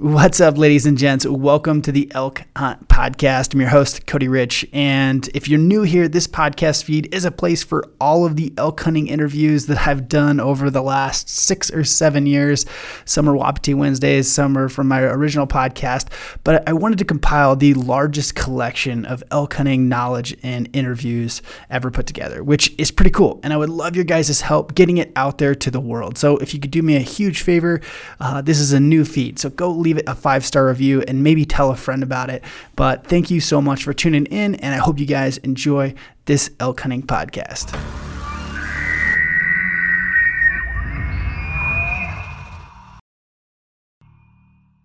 What's up, ladies and gents? Welcome to the Elk Hunt Podcast. I'm your host, Cody Rich. And if you're new here, this podcast feed is a place for all of the elk hunting interviews that I've done over the last six or seven years. Some are Wapiti Wednesdays, some are from my original podcast. But I wanted to compile the largest collection of elk hunting knowledge and interviews ever put together, which is pretty cool. And I would love your guys' help getting it out there to the world. So if you could do me a huge favor, uh, this is a new feed. So go leave it a five star review and maybe tell a friend about it. But thank you so much for tuning in, and I hope you guys enjoy this elk hunting podcast.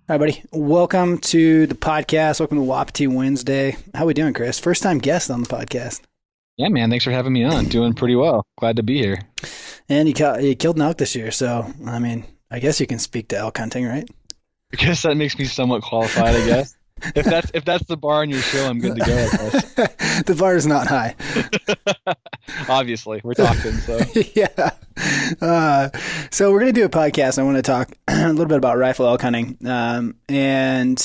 Hi, buddy. Welcome to the podcast. Welcome to Wapiti Wednesday. How we doing, Chris? First time guest on the podcast. Yeah, man. Thanks for having me on. Doing pretty well. Glad to be here. And you, ca- you killed an elk this year, so I mean, I guess you can speak to elk hunting, right? I guess that makes me somewhat qualified. I guess if that's if that's the bar on your show, I'm good to go. the bar is not high. Obviously, we're talking. So yeah. Uh, so we're gonna do a podcast. I want to talk a little bit about rifle elk hunting. Um, and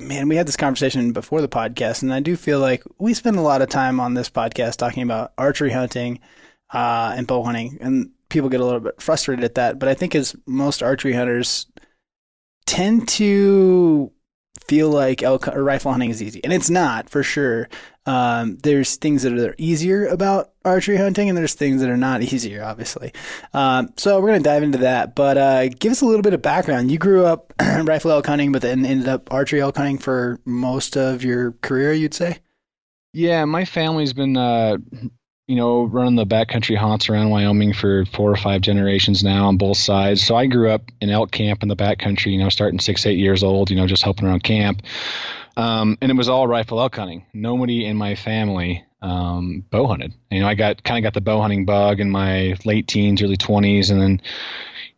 man, we had this conversation before the podcast, and I do feel like we spend a lot of time on this podcast talking about archery hunting uh, and bow hunting, and people get a little bit frustrated at that. But I think as most archery hunters tend to feel like elk or rifle hunting is easy, and it's not for sure. Um, there's things that are easier about archery hunting, and there's things that are not easier, obviously. Um, so we're gonna dive into that, but uh, give us a little bit of background. You grew up rifle elk hunting, but then ended up archery elk hunting for most of your career, you'd say. Yeah, my family's been uh, you know, running the backcountry haunts around Wyoming for four or five generations now on both sides. So I grew up in elk camp in the backcountry, you know, starting six, eight years old, you know, just helping around camp. Um, and it was all rifle elk hunting. Nobody in my family um, bow hunted. You know, I got kind of got the bow hunting bug in my late teens, early 20s, and then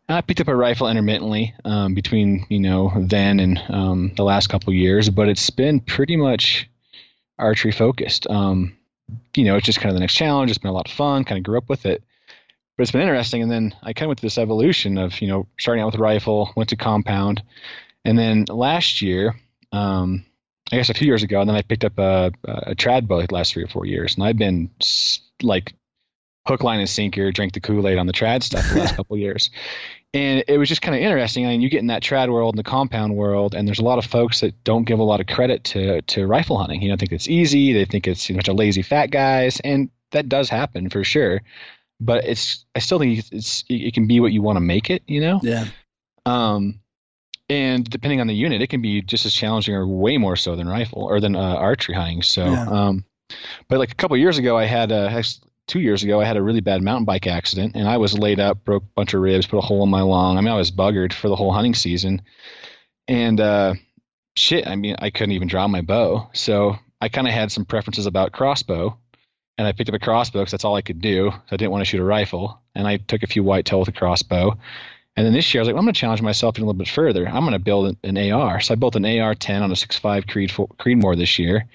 I picked up a rifle intermittently um, between you know then and um, the last couple years, but it's been pretty much archery focused. Um, you know, it's just kind of the next challenge. It's been a lot of fun. Kind of grew up with it, but it's been interesting. And then I kind of went through this evolution of you know starting out with a rifle, went to compound, and then last year, um, I guess a few years ago, and then I picked up a, a trad bow like the last three or four years, and I've been like hook, line, and sinker, drink the Kool Aid on the trad stuff the last couple years. And it was just kind of interesting. I mean, you get in that trad world and the compound world, and there's a lot of folks that don't give a lot of credit to to rifle hunting. You know, think it's easy. They think it's you know, a bunch of lazy fat guys, and that does happen for sure. But it's I still think it's it can be what you want to make it. You know. Yeah. Um, and depending on the unit, it can be just as challenging or way more so than rifle or than uh, archery hunting. So, yeah. um, but like a couple years ago, I had a two years ago, I had a really bad mountain bike accident, and I was laid up, broke a bunch of ribs, put a hole in my lung. I mean, I was buggered for the whole hunting season, and uh, shit, I mean, I couldn't even draw my bow. So I kind of had some preferences about crossbow, and I picked up a crossbow because that's all I could do. I didn't want to shoot a rifle, and I took a few white tail with a crossbow. And then this year, I was like, well, I'm going to challenge myself a little bit further. I'm going to build an AR. So I built an AR-10 on a 6.5 Creed Creedmoor this year,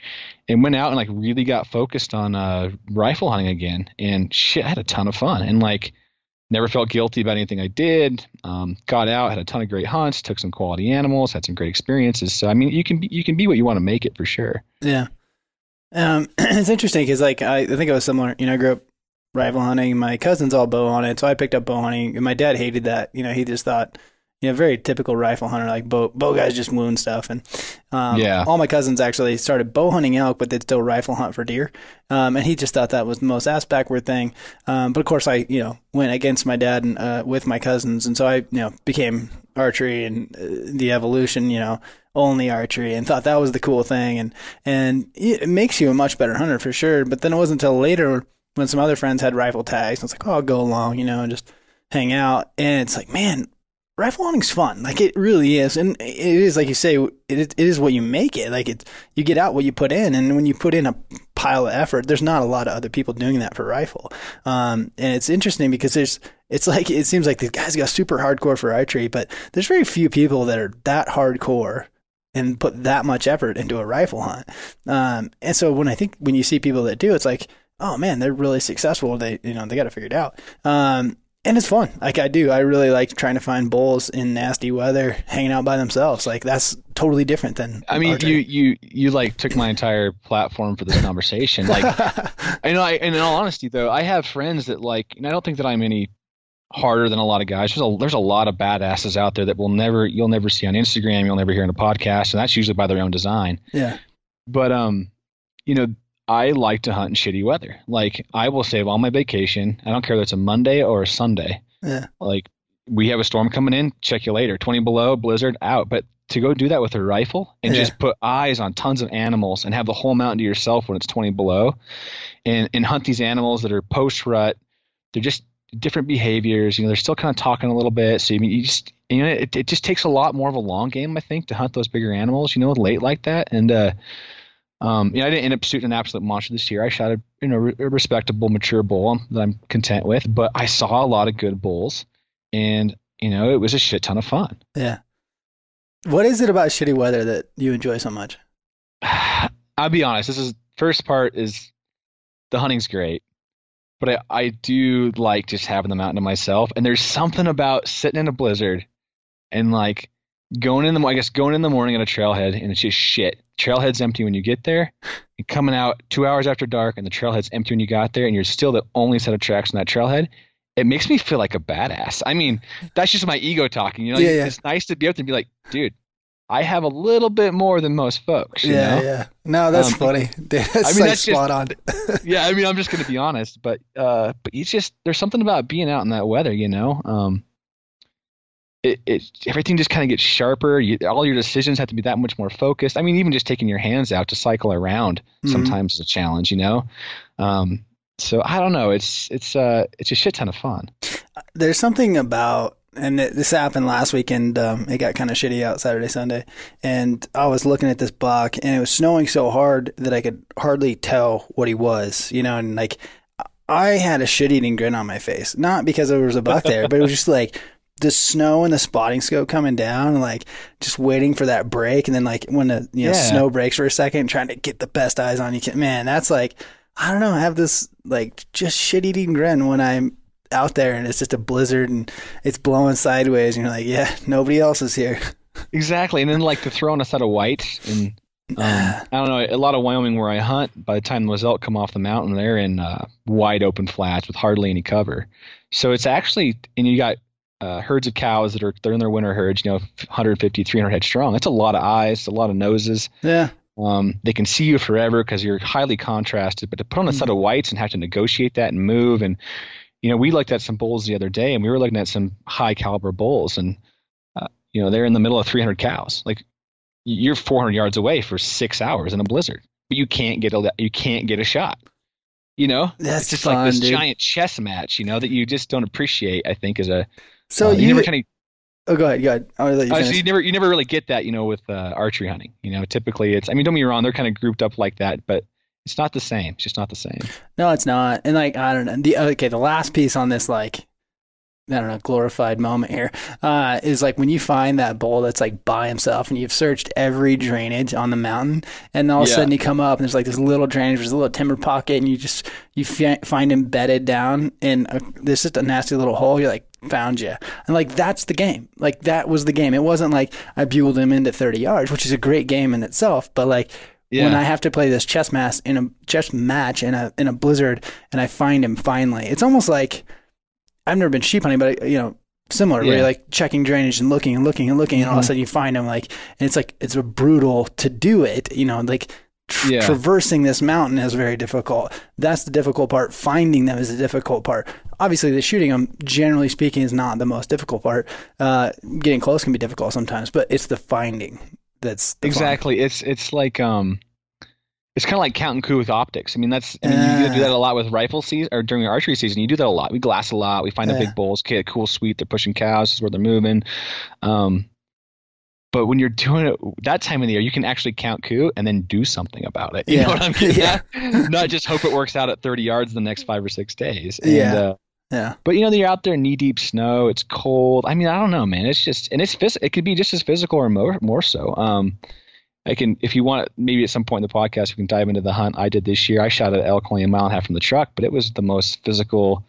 and went out and like really got focused on uh, rifle hunting again. And shit, I had a ton of fun, and like never felt guilty about anything I did. Um, got out, had a ton of great hunts, took some quality animals, had some great experiences. So I mean, you can be, you can be what you want to make it for sure. Yeah. Um, it's interesting because like I, I think I was similar. You know, I grew up rifle hunting. My cousins all bow hunted, so I picked up bow hunting. And my dad hated that. You know, he just thought, you know, very typical rifle hunter, like bow bow guys just wound stuff. And um, yeah, all my cousins actually started bow hunting elk, but they'd still rifle hunt for deer. Um, and he just thought that was the most ass backward thing. Um, but of course, I you know went against my dad and uh, with my cousins, and so I you know became archery and uh, the evolution. You know, only archery and thought that was the cool thing and and it makes you a much better hunter for sure but then it wasn't until later when some other friends had rifle tags, I was like, oh, I'll go along, you know, and just hang out. And it's like, man, rifle hunting's fun. Like it really is, and it is like you say, it, it is what you make it. Like it, you get out what you put in, and when you put in a pile of effort, there's not a lot of other people doing that for rifle. Um, and it's interesting because there's, it's like it seems like the guys got super hardcore for archery, but there's very few people that are that hardcore and put that much effort into a rifle hunt. Um, and so when I think when you see people that do, it's like oh man, they're really successful. They, you know, they got it figured out. Um, and it's fun. Like I do, I really like trying to find bulls in nasty weather, hanging out by themselves. Like that's totally different than. I mean, you you you like took my entire platform for this conversation. Like, I know. I, and in all honesty, though, I have friends that like, and I don't think that I'm any harder than a lot of guys. There's a there's a lot of badasses out there that will never you'll never see on Instagram. You'll never hear in a podcast, and that's usually by their own design. yeah, But um, you know, I like to hunt in shitty weather. Like I will save all my vacation. I don't care if it's a Monday or a Sunday. yeah, Like we have a storm coming in, check you later. 20 below, blizzard, out. But to go do that with a rifle and Yeah. just put eyes on tons of animals and have the whole mountain to yourself when it's 20 below and, and hunt these animals that are post rut, they're just different behaviors. You know, they're still kind of talking a little bit. So you mean you just you know, it, it just takes a lot more of a long game, I think, to hunt those bigger animals, you know, late like that. And uh um, you know, I didn't end up shooting an absolute monster this year. I shot a you know re- a respectable mature bull that I'm content with, but I saw a lot of good bulls, and you know it was a shit ton of fun. yeah. What is it about shitty weather that you enjoy so much? I'll be honest. This is first part is the hunting's great, but I I do like just having the mountain to myself. And there's something about sitting in a blizzard and like going in the I guess going in the morning at a trailhead and it's just shit. Trailhead's empty when you get there. And coming out two hours after dark and the trailhead's empty when you got there and you're still the only set of tracks on that trailhead. It makes me feel like a badass. I mean, that's just my ego talking. You know, Yeah, yeah. it's nice to be able to be like, dude, I have a little bit more than most folks. You yeah, know? yeah. No, that's Um, funny. Dude, that's I mean, like that's just- spot on. yeah, I mean, I'm just gonna be honest, but uh, but you just there's something about being out in that weather, you know. Um, it it everything just kind of gets sharper. You, all your decisions have to be that much more focused. I mean, even just taking your hands out to cycle around Mhm. sometimes is a challenge, you know. Um, so I don't know. It's it's uh it's a shit ton of fun. There's something about, and it, this happened last weekend. Um, it got kind of shitty out Saturday, Sunday, and I was looking at this buck, and it was snowing so hard that I could hardly tell what he was. You know, and like I had a shit-eating grin on my face, not because there was a buck there, but it was just like the snow and the spotting scope coming down, and like just waiting for that break, and then like when the you know Yeah. snow breaks for a second, trying to get the best eyes on you. Can, man, that's like I don't know. I have this like just shit-eating grin when I'm out there and it's just a blizzard and it's blowing sideways, and you're like, yeah, nobody else is here. Exactly, and then like to throw in a set of whites and. Um, I don't know. A lot of Wyoming where I hunt, by the time those elk come off the mountain, they're in uh, wide open flats with hardly any cover. So it's actually, and you got uh, herds of cows that are they're in their winter herds, you know, 150, 300 head strong. That's a lot of eyes, a lot of noses. Yeah, Um, they can see you forever because you're highly contrasted. But to put on a set of whites and have to negotiate that and move, and you know, we looked at some bulls the other day, and we were looking at some high caliber bulls, and uh, you know, they're in the middle of 300 cows. Like you're 400 yards away for six hours in a blizzard, but you can't get a you can't get a shot. You know, that's it's just fun, like this dude. giant chess match. You know that you just don't appreciate. I think as a So uh, you, never kind of oh, go ahead, go ahead. I'll let you uh, so you never you never really get that, you know, with uh, archery hunting. You know, typically it's I mean, don't get me wrong, they're kind of grouped up like that, but it's not the same. It's just not the same. No, it's not. And like I don't know. The okay, the last piece on this like I don't know, glorified moment here, uh, is like when you find that bull that's like by himself and you've searched every drainage on the mountain, and all of a sudden you come up and there's like this little drainage, there's a little timber pocket, and you just you fi- find him bedded down in a, there's just a nasty little hole. You're like, found you, and like that's the game. Like that was the game. It wasn't like I bugled him into 30 yards, which is a great game in itself, but like when I have to play this chess match in a chess match in a in a blizzard and I find him finally. It's almost like I've never been sheep hunting, but you know, similar where you're like checking drainage and looking and looking and looking, and all of a Mhm. sudden you find him like, and it's like it's brutal to do it. You know, like tr- Yeah. traversing this mountain is very difficult. That's the difficult part. Finding them is the difficult part. Obviously, the shooting them, generally speaking, is not the most difficult part. Uh, getting close can be difficult sometimes, but it's the finding that's the fun. exactly. It's it's like um it's kind of like count and coup with optics. I mean, that's I mean, you do that a lot with rifle season or during archery season. You do that a lot. We glass a lot. We find the big bulls. Okay, cool, sweet. They're pushing cows. This is where they're moving. Um, but when you're doing it that time of the year, you can actually count coup and then do something about it. You Yeah. know what I'm getting Yeah. Not just hope it works out at 30 yards the next five or six days. And, Yeah. Uh, Yeah. but you know, you're out there knee deep snow. It's cold. I mean, I don't know, man. It's just, and it's phys- It could be just as physical or more, more so. Um, I can, if you want, maybe at some point in the podcast, we can dive into the hunt I did this year. I shot at elk only a mile and a half from the truck, but it was the most physical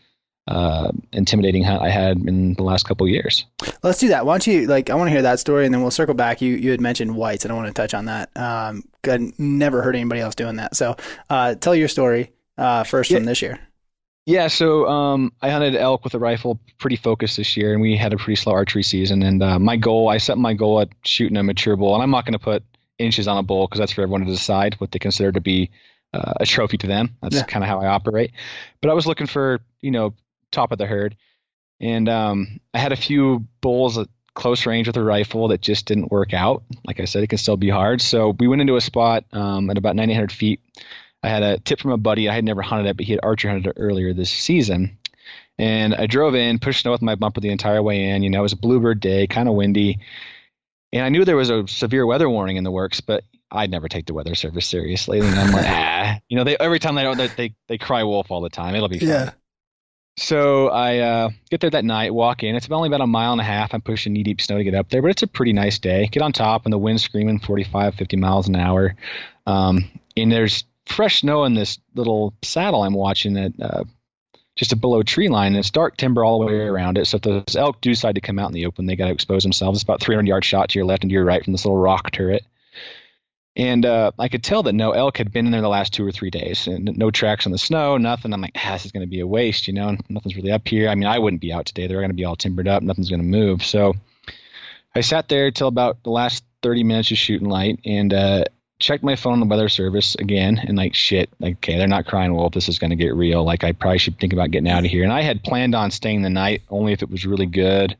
uh, intimidating hunt I had in the last couple years. Let's do that. Why don't you like? I want to hear that story, and then we'll circle back. You you had mentioned whites, and I want to touch on that. Um, I never heard anybody else doing that. So, uh, tell your story uh, first Yeah. from this year. Yeah, so um, I hunted elk with a rifle pretty focused this year, and we had a pretty slow archery season. And uh, my goal, I set my goal at shooting a mature bull, and I'm not going to put inches on a bull because that's for everyone to decide what they consider to be uh, a trophy to them. That's Yeah. kind of how I operate. But I was looking for, you know, top of the herd, and um, I had a few bulls at close range with a rifle that just didn't work out. Like I said, it can still be hard. So we went into a spot um, at about 900 feet. I had a tip from a buddy. I had never hunted it, but he had archery hunted it earlier this season. And I drove in, pushed snow with my bumper the entire way in. You know, it was a bluebird day, kind of windy. And I knew there was a severe weather warning in the works, but I'd never take the weather service seriously. And I'm like, ah, you know, they every time they don't, they, they they cry wolf all the time. It'll be fine. So I uh, get there that night, walk in. It's only about a mile and a half. I'm pushing knee deep snow to get up there, but it's a pretty nice day. Get on top, and the wind's screaming 45, 50 miles an hour. Um, and there's fresh snow in this little saddle I'm watching that uh, just below tree line. And it's dark timber all the way around it. So if those elk do decide to come out in the open, they got to expose themselves. It's about 300 yard shot to your left and to your right from this little rock turret. And uh, I could tell that no elk had been in there the last two or three days, and no tracks on the snow, nothing. I'm like, ah, this is going to be a waste, you know. Nothing's really up here. I mean, I wouldn't be out today. They're going to be all timbered up. Nothing's going to move. So I sat there till about the last 30 minutes of shooting light, and uh, checked my phone on the weather service again, and like, shit, like, okay, they're not crying wolf. This is going to get real. Like, I probably should think about getting out of here. And I had planned on staying the night only if it was really good,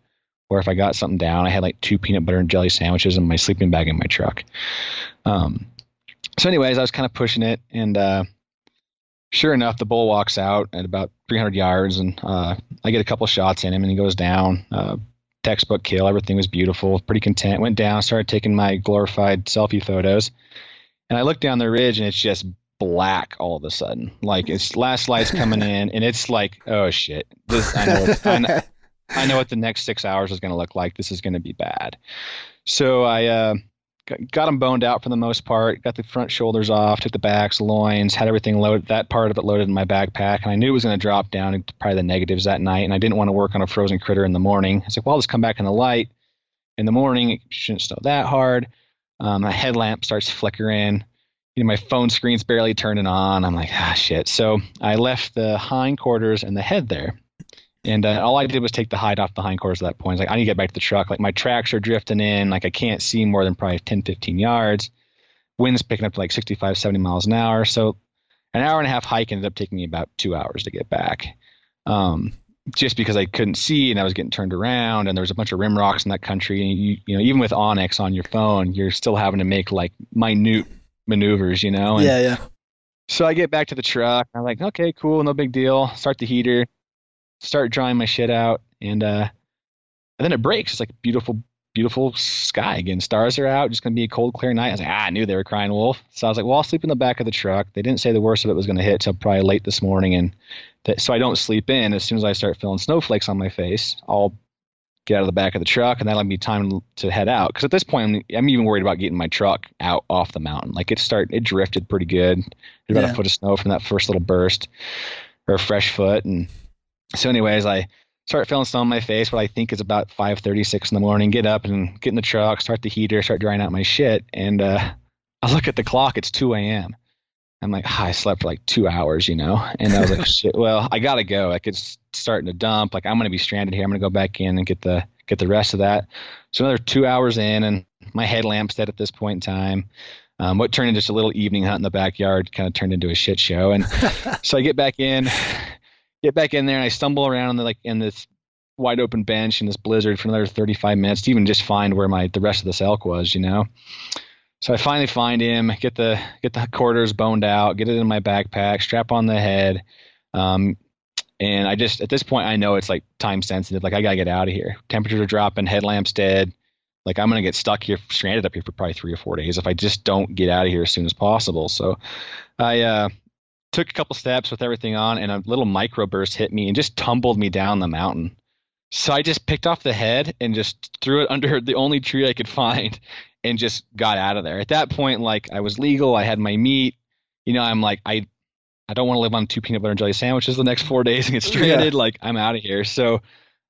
or if I got something down. I had like two peanut butter and jelly sandwiches in my sleeping bag in my truck. Um, so, anyways, I was kind of pushing it, and uh, sure enough, the bull walks out at about 300 yards, and uh, I get a couple shots in him, and he goes down. Uh, textbook kill. Everything was beautiful. Pretty content. Went down, started taking my glorified selfie photos, and I look down the ridge, and it's just black all of a sudden. Like it's last light's coming in, and it's like, oh shit, this I know. What, I know I know what the next six hours is going to look like. This is going to be bad. So I uh, got, them boned out for the most part. Got the front shoulders off, took the backs, loins, had everything loaded. That part of it loaded in my backpack, and I knew it was going to drop down into probably the negatives that night. And I didn't want to work on a frozen critter in the morning. I was like, well, I'll just come back in the light. In the morning, it shouldn't snow that hard. Um, my headlamp starts flickering. You know, my phone screen's barely turning on. I'm like, ah, shit. So I left the hindquarters and the head there. And uh, all I did was take the hide off the hindquarters at that point. Like, I need to get back to the truck. Like, my tracks are drifting in. Like, I can't see more than probably 10, 15 yards. Wind's picking up to like 65, 70 miles an hour. So, an hour and a half hike ended up taking me about two hours to get back. Um, just because I couldn't see and I was getting turned around and there was a bunch of rim rocks in that country. And you, you know, even with onX on your phone, you're still having to make like minute maneuvers, you know? And yeah, yeah. so I get back to the truck. I'm like, okay, cool, no big deal. Start the heater, start drying my shit out, and uh, and then it breaks. It's like beautiful, beautiful sky again. Stars are out. Just gonna be a cold, clear night. I was like, ah, I knew they were crying wolf. So I was like, well, I'll sleep in the back of the truck. They didn't say the worst of it was gonna hit till probably late this morning, and that, so I don't sleep in. As soon as I start feeling snowflakes on my face, I'll get out of the back of the truck, and that'll be time to head out. Because at this point, I'm, I'm even worried about getting my truck out off the mountain. Like it start, it drifted pretty good. About Yeah. a foot of snow from that first little burst, or a fresh foot. And so, anyways, I start feeling snow on my face. What I think is about 5:36 in the morning. Get up and get in the truck, start the heater, start drying out my shit, and uh, I look at the clock. It's 2 a.m. I'm like, ah, I slept for like two hours, you know? And I was like, shit, well, I gotta go. Like it's starting to dump. Like I'm gonna be stranded here. I'm gonna go back in and get the get the rest of that. So another two hours in and my headlamp's dead at this point in time. Um, what turned into just a little evening hunt in the backyard kind of turned into a shit show. And so I get back in, get back in there and I stumble around in the, like in this wide open bench in this blizzard for another 35 minutes to even just find where my the rest of this elk was, you know. So I finally find him, get the get the quarters boned out, get it in my backpack, strap on the head, um, and I just at this point I know it's like time sensitive. Like I gotta get out of here. Temperatures are dropping, headlamps dead. Like I'm gonna get stuck here, stranded up here for probably three or four days if I just don't get out of here as soon as possible. So I uh, took a couple steps with everything on, and a little microburst hit me and just tumbled me down the mountain. So I just picked off the head and just threw it under the only tree I could find and just got out of there. At that point, like I was legal, I had my meat. You know, I'm like I I don't want to live on two peanut butter and jelly sandwiches the next four days and get stranded. Yeah. Like I'm out of here. So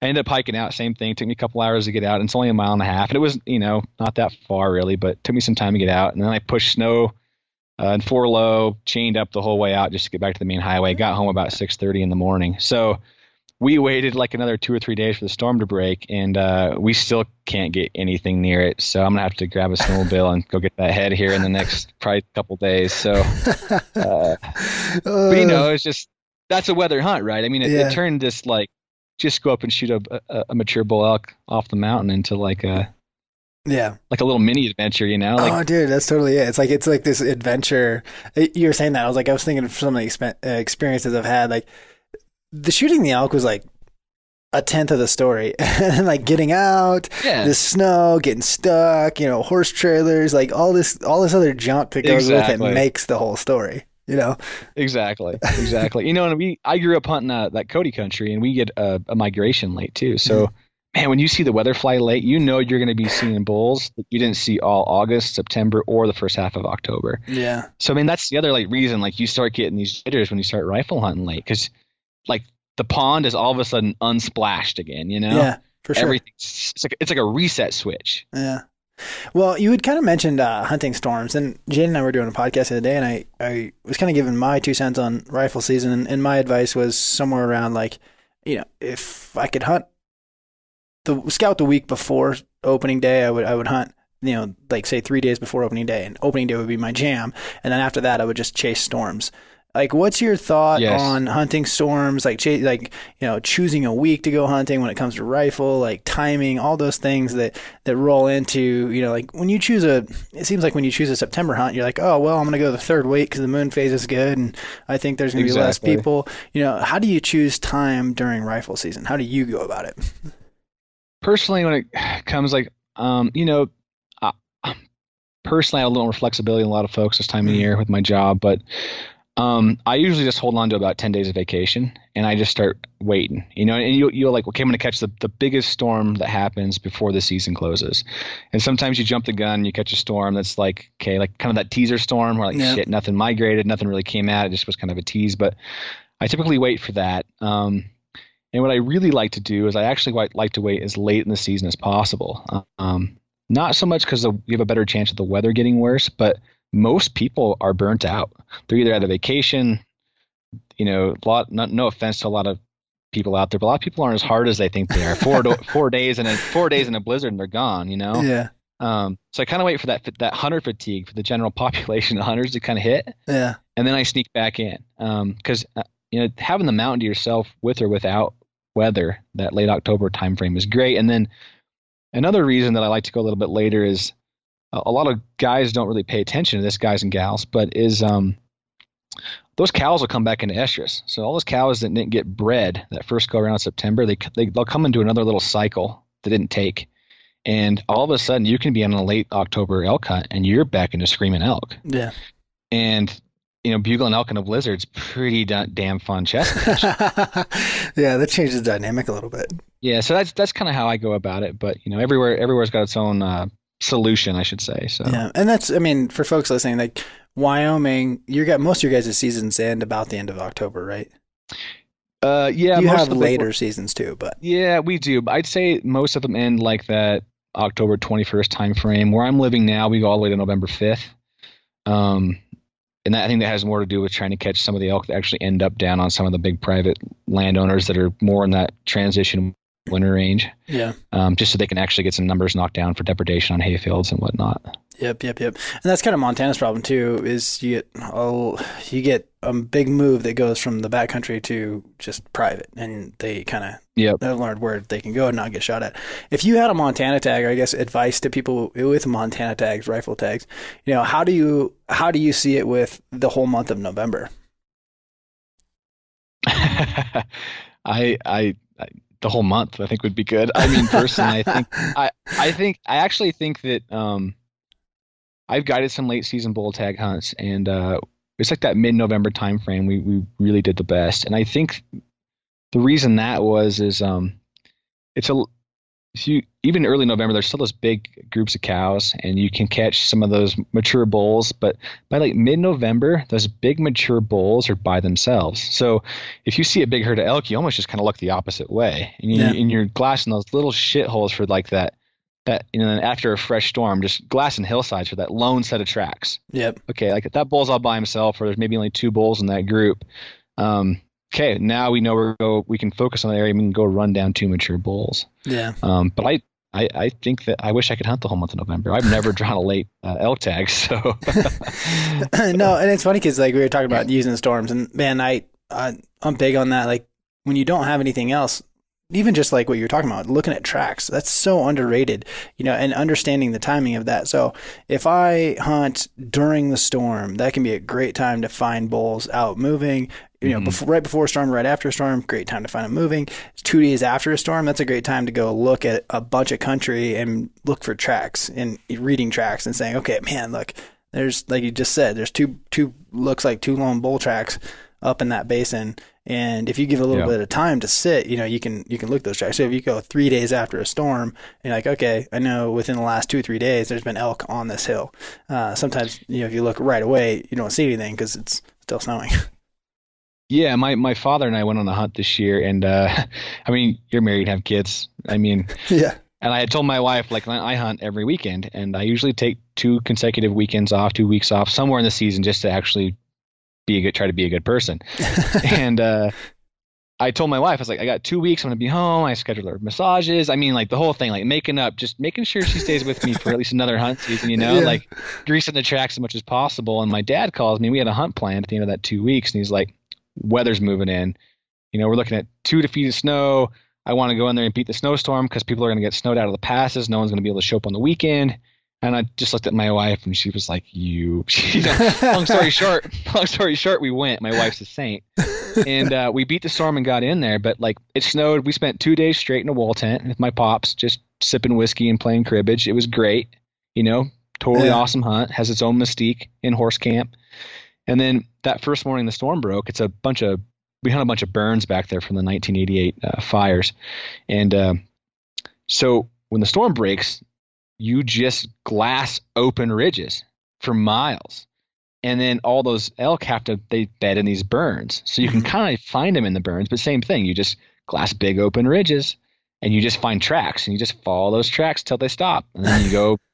I ended up hiking out. Same thing. Took me a couple hours to get out. And it's only a mile and a half, and it was you know not that far really, but took me some time to get out. And then I pushed snow uh, and four low, chained up the whole way out just to get back to the main highway. Got home about 6:30 in the morning. So we waited like another two or three days for the storm to break, and uh, we still can't get anything near it. So I'm gonna have to grab a snowmobile and go get that head here in the next probably couple days. So, uh, but you know, it's just that's a weather hunt, right? I mean, it, yeah. it turned this like just go up and shoot a, a, a, mature bull elk off the mountain into like a yeah. Like a little mini adventure you know like, oh dude that's totally it. It's like it's like this adventure. You were saying that. I was like i was thinking of some of the exp- uh, experiences i've had. Like the shooting the elk was like a tenth of the story. And like getting out yeah. the snow getting stuck you know horse trailers like all this all this other junk that goes exactly. with it makes the whole story you know? Exactly. Exactly. You know and we i grew up hunting uh, that cody country and we get a, a migration late too. So mm-hmm. Man when you see the weather fly late you know you're going to be seeing bulls that you didn't see all august september or the first half of october yeah so i mean that's the other like reason like you start getting these jitters when you start rifle hunting late because like the pond is all of a sudden unsplashed again. You know, yeah, for sure. Everything's it's like it's like a reset switch. Yeah. Well, you had kind of mentioned uh, hunting storms, and Jane and I were doing a podcast the other day, and I, I was kind of giving my two cents on rifle season, and, and my advice was somewhere around like, you know, if I could hunt the scout the week before opening day, I would I would hunt you know, like say three days before opening day, and opening day would be my jam. And then after that, I would just chase storms. Like, what's your thought yes. on hunting storms? Like, ch- like you know, choosing a week to go hunting when it comes to rifle, like timing, all those things that that roll into you know, like when you choose a. It seems like when you choose a September hunt, you're like, oh well, I'm going to go the third week because the moon phase is good, and I think there's going to exactly. be less people. You know, how do you choose time during rifle season? How do you go about it? Personally, when it comes like, um, you know, personally, I have a little more flexibility than a lot of folks this time of mm-hmm. year with my job, but um, I usually just hold on to about 10 days of vacation and I just start waiting, you know, and you, you're like, okay, I'm going to catch the, the biggest storm that happens before the season closes. And sometimes you jump the gun, you catch a storm that's like, okay, like kind of that teaser storm where like, yeah. shit, nothing migrated, nothing really came out. It just was kind of a tease, but I typically wait for that. Um, and what I really like to do is I actually like to wait as late in the season as possible. Um, not so much because you have a better chance of the weather getting worse, but most people are burnt out. They're either at a vacation, you know, a lot. Not, no offense to a lot of people out there, but a lot of people aren't as hard as they think they are. Four four days in a four days in a blizzard and they're gone. You know. Yeah. Um, so I kind of wait for that that hunter fatigue for the general population of hunters to kind of hit. Yeah. And then I sneak back in because um, uh, you know having the mountain to yourself with or without weather that late October timeframe is great. And then another reason that I like to go a little bit later is a lot of guys don't really pay attention to this, guys and gals, but is um, those cows will come back into estrus. So all those cows that didn't get bred that first go around in September, they, they they'll come into another little cycle that didn't take, and all of a sudden you can be on a late October elk hunt and you're back into screaming elk. Yeah, and you know, bugling elk in a blizzard's pretty damn fun chess match. yeah, that changes the dynamic a little bit. Yeah, so that's that's kind of how I go about it. But you know, everywhere everywhere's got its own uh, solution, I should say. So yeah, and that's I mean for folks listening, like Wyoming, you got most of your guys' seasons end about the end of October, right? Uh, yeah, you have later seasons too, but yeah, we do. I'd say most of them end like that October twenty first time frame. Where I'm living now, we go all the way to November fifth. Um, and that, I think that has more to do with trying to catch some of the elk that actually end up down on some of the big private landowners that are more in that transition winter range. Yeah. Um, just so they can actually get some numbers knocked down for depredation on hayfields and whatnot. Yep, yep, yep. And that's kind of Montana's problem too. Is you get oh, you get a big move that goes from the backcountry to just private, and they kind of yep. they've learned where they can go and not get shot at. If you had a Montana tag, or I guess advice to people with Montana tags, rifle tags, you know, how do you how do you see it with the whole month of November? I I the whole month I think would be good. I mean, personally, I think I I think I actually think that um, I've guided some late season bull tag hunts, and uh, it's like that mid November time frame. We we really did the best, and I think the reason that was is um, it's a if you even early November, there's still those big groups of cows, and you can catch some of those mature bulls. But by like mid-November, those big mature bulls are by themselves. So if you see a big herd of elk, you almost just kind of look the opposite way, and, you, Yeah. you're glassing those little shitholes for like that. That you know, after a fresh storm, just glass and hillsides for that lone set of tracks Yep. okay, like if that bull's all by himself, or there's maybe only two bulls in that group. Um, okay, now we know we're go. We can focus on the area. We can go run down two mature bulls. Yeah. Um, but I, I, I think that I wish I could hunt the whole month of November. I've never drawn a late uh, elk tag, so no, and it's funny because like we were talking about using storms, and man, I, I I'm big on that. Like when you don't have anything else, even just like what you're talking about, looking at tracks, that's so underrated, you know, and understanding the timing of that. So if I hunt during the storm, that can be a great time to find bulls out moving. You know, Mhm. before, right before a storm, right after a storm, great time to find them moving. Two days after a storm, that's a great time to go look at a bunch of country and look for tracks and reading tracks and saying, okay, man, look, there's like you just said, there's two two looks like two lone bull tracks up in that basin. And if you give a little Yeah. bit of time to sit, you know, you can you can look those tracks. So if you go three days after a storm, and you're like, okay, I know within the last two or three days there's been elk on this hill. Uh, sometimes you know if you look right away, you don't see anything because it's still snowing. yeah. My my father and I went on a hunt this year, and uh, I mean, you're married, have kids. I mean, yeah. And I had told my wife, like, I hunt every weekend, and I usually take two consecutive weekends off, two weeks off, somewhere in the season, just to actually be a good, try to be a good person. and uh, I told my wife, I was like, I got two weeks, I'm gonna be home. I scheduled her massages. I mean, like the whole thing, like making up, just making sure she stays with me for at least another hunt season. You know, Yeah. like greasing the tracks as much as possible. And my dad calls me. We had a hunt planned at the end of that two weeks, and he's like, weather's moving in. You know, we're looking at two to feet of snow. I want to go in there and beat the snowstorm because people are going to get snowed out of the passes. No one's going to be able to show up on the weekend. And I just looked at my wife and she was like, "You." you know, long story short, long story short, we went. My wife's a saint, and uh, we beat the storm and got in there. But like it snowed. We spent two days straight in a wall tent with my pops, just sipping whiskey and playing cribbage. It was great. You know, totally Yeah. awesome hunt. Has its own mystique in horse camp. And then that first morning the storm broke. It's a bunch of we had a bunch of burns back there from the 1988 uh, fires, and uh, so when the storm breaks, you just glass open ridges for miles, and then all those elk have to they bed in these burns, so you can Mhm. kind of find them in the burns. But same thing, you just glass big open ridges, and you just find tracks, and you just follow those tracks till they stop, and then you go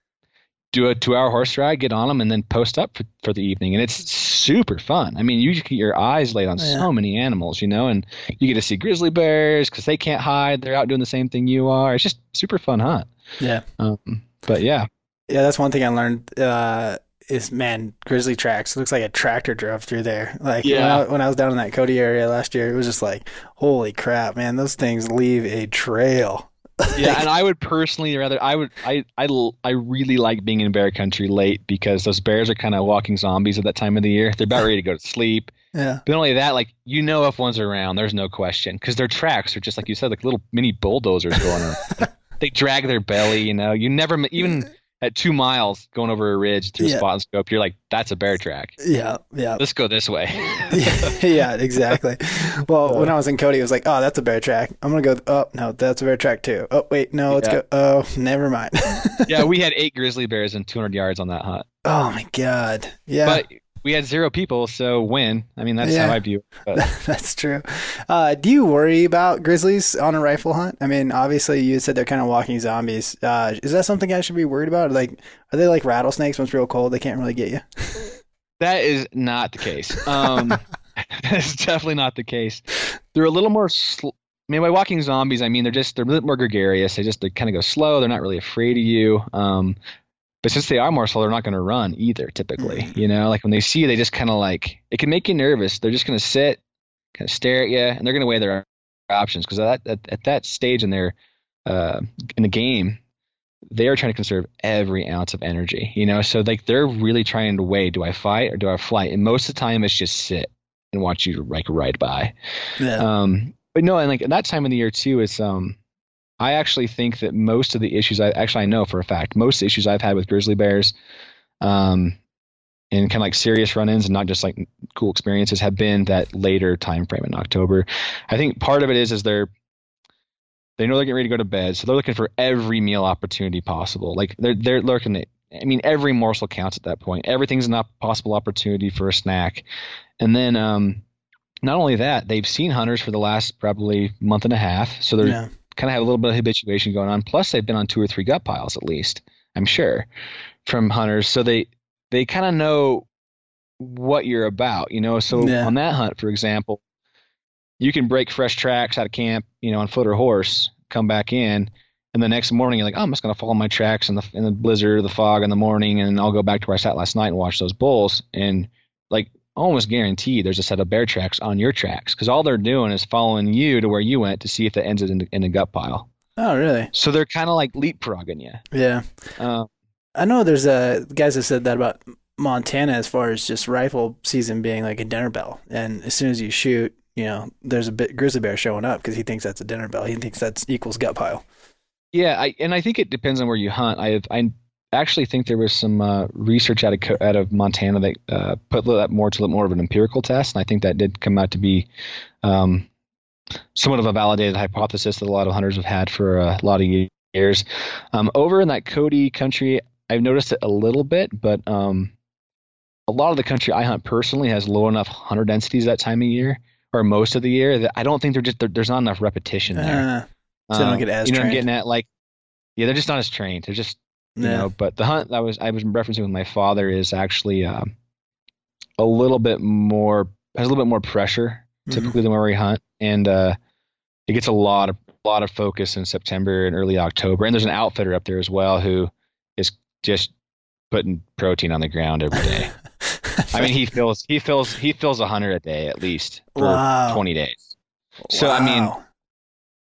do a two-hour horse ride, get on them, and then post up for, for the evening, and it's super fun. I mean, you get your eyes laid on Oh, Yeah. so many animals, you know, and you get to see grizzly bears because they can't hide; they're out doing the same thing you are. It's just super fun hunt. Yeah. Um, but yeah, Yeah, that's one thing I learned. Uh, is man, grizzly tracks. It looks like a tractor drove through there. Like when, I, when I was down in that Cody area last year, it was just like, holy crap, man! Those things leave a trail. yeah, and I would personally rather I would I I I really like being in bear country late because those bears are kind of walking zombies at that time of the year. They're about ready to go to sleep. Yeah. But not only that, like you know if one's around, there's no question because their tracks are just like you said, like little mini bulldozers going around. they drag their belly, you know. You never even at two miles going over a ridge through Yeah. a spotting scope, you're like, that's a bear track. Yeah. Yeah. Let's go this way. yeah, exactly. Well, when I was in Cody, it was like, oh, that's a bear track. I'm gonna go. Oh, no, that's a bear track too. Oh, wait, no, let's Yeah. go. Oh, never mind. yeah, we had eight grizzly bears and 200 yards on that hunt, oh my god. Yeah. but we had zero people, so win. I mean, that's Yeah. how I view it. But That's true. Uh, do you worry about grizzlies on a rifle hunt? I mean, obviously, you said they're kind of walking zombies. Uh, is that something I should be worried about? Like, are they like rattlesnakes? When it's real cold, they can't really get you. That is not the case. Um, that's definitely not the case. They're a little more. Sl- I mean, by walking zombies, I mean they're just they're a little more gregarious. They just they kind of go slow. They're not really afraid of you. Um, but since they are more slow, they're not going to run either. Typically, Mhm. you know, like when they see you, they just kind of like it can make you nervous. They're just going to sit, kind of stare at you, and they're going to weigh their options because at, at at that stage in their uh, in the game, they are trying to conserve every ounce of energy, you know. So like they're really trying to weigh: do I fight or do I flight? And most of the time, it's just sit and watch you like ride by. Yeah. Um, but no, and like at that time of the year too, is um, I actually think that most of the issues I actually I know for a fact most issues I've had with grizzly bears, um, and kind of like serious run-ins and not just like cool experiences have been that later time frame in October. I think part of it is is they're They know they're getting ready to go to bed, so they're looking for every meal opportunity possible. Like they're they're looking at. I mean, every morsel counts at that point. Everything's a possible opportunity for a snack, and then um, not only that, they've seen hunters for the last probably month and a half, so they're yeah. Kind of have a little bit of habituation going on. Plus, they've been on two or three gut piles at least, I'm sure, from hunters, so they they kind of know what you're about, you know. So yeah. on that hunt, for example, you can break fresh tracks out of camp, you know, on foot or horse, come back in, and the next morning you're like, oh, I'm just gonna follow my tracks in the in the blizzard, the fog in the morning, and I'll go back to where I sat last night and watch those bulls. And like almost guaranteed, there's a set of bear tracks on your tracks because all they're doing is following you to where you went to see if that ends it in, the, in a gut pile. Oh, really? So they're kind of like leapfrogging you. Yeah. Uh, I know there's a guys that said that about Montana as far as just rifle season being like a dinner bell, and as soon as you shoot, you know, there's a bit grizzly bear showing up because he thinks that's a dinner bell. He thinks that's equals gut pile. Yeah, I, and I think it depends on where you hunt. I have I actually think there was some uh, research out of out of Montana that uh, put that more to more of an empirical test, and I think that did come out to be um, somewhat of a validated hypothesis that a lot of hunters have had for a lot of years. Um, over in that Cody country, I've noticed it a little bit, but um, a lot of the country I hunt personally has low enough hunter densities that time of year or most of the year that I don't think they're just there's not enough repetition there. Uh, so um, they don't get as you know trained. I'm getting at like yeah they're just not as trained. They're just you yeah. know but the hunt that was I was referencing with my father is actually um, a little bit more has a little bit more pressure mm-hmm. typically mm-hmm. than where we hunt and uh, it gets a lot of a lot of focus in September and early October and there's an outfitter up there as well who is just putting protein on the ground every day. I mean, he fills he fills he fills a hundred a day at least for wow. twenty days. So wow. I mean,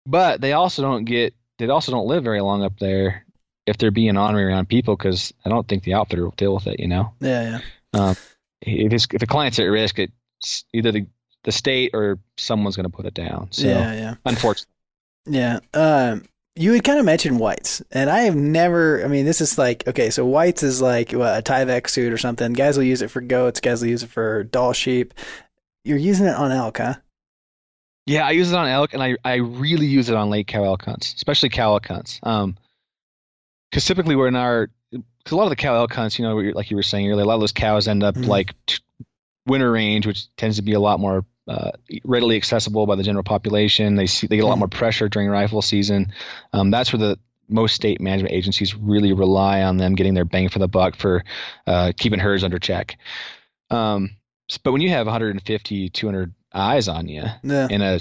but they also don't get they also don't live very long up there if they're being ornery around people because I don't think the outfitter will deal with it. You know. Yeah, yeah. Um, if if a client's at risk, it's either the the state or someone's going to put it down. So, yeah, yeah. Unfortunately. Yeah. Um, you had kind of mentioned whites, and I have never. I mean, this is like okay, so whites is like what, a Tyvek suit or something. Guys will use it for goats. Guys will use it for Dall sheep. You're using it on elk, huh? Yeah, I use it on elk, and I I really use it on late cow elk hunts, especially cow elk hunts. Um, because typically we're in our because a lot of the cow elk hunts, you know, like you were saying earlier, a lot of those cows end up mm-hmm. like t- winter range, which tends to be a lot more uh, readily accessible by the general population. They see they get a lot mm-hmm. more pressure during rifle season. Um, that's where the most state management agencies really rely on them getting their bang for the buck for uh, keeping herds under check. Um, but when you have 150, 200 eyes on you yeah. in a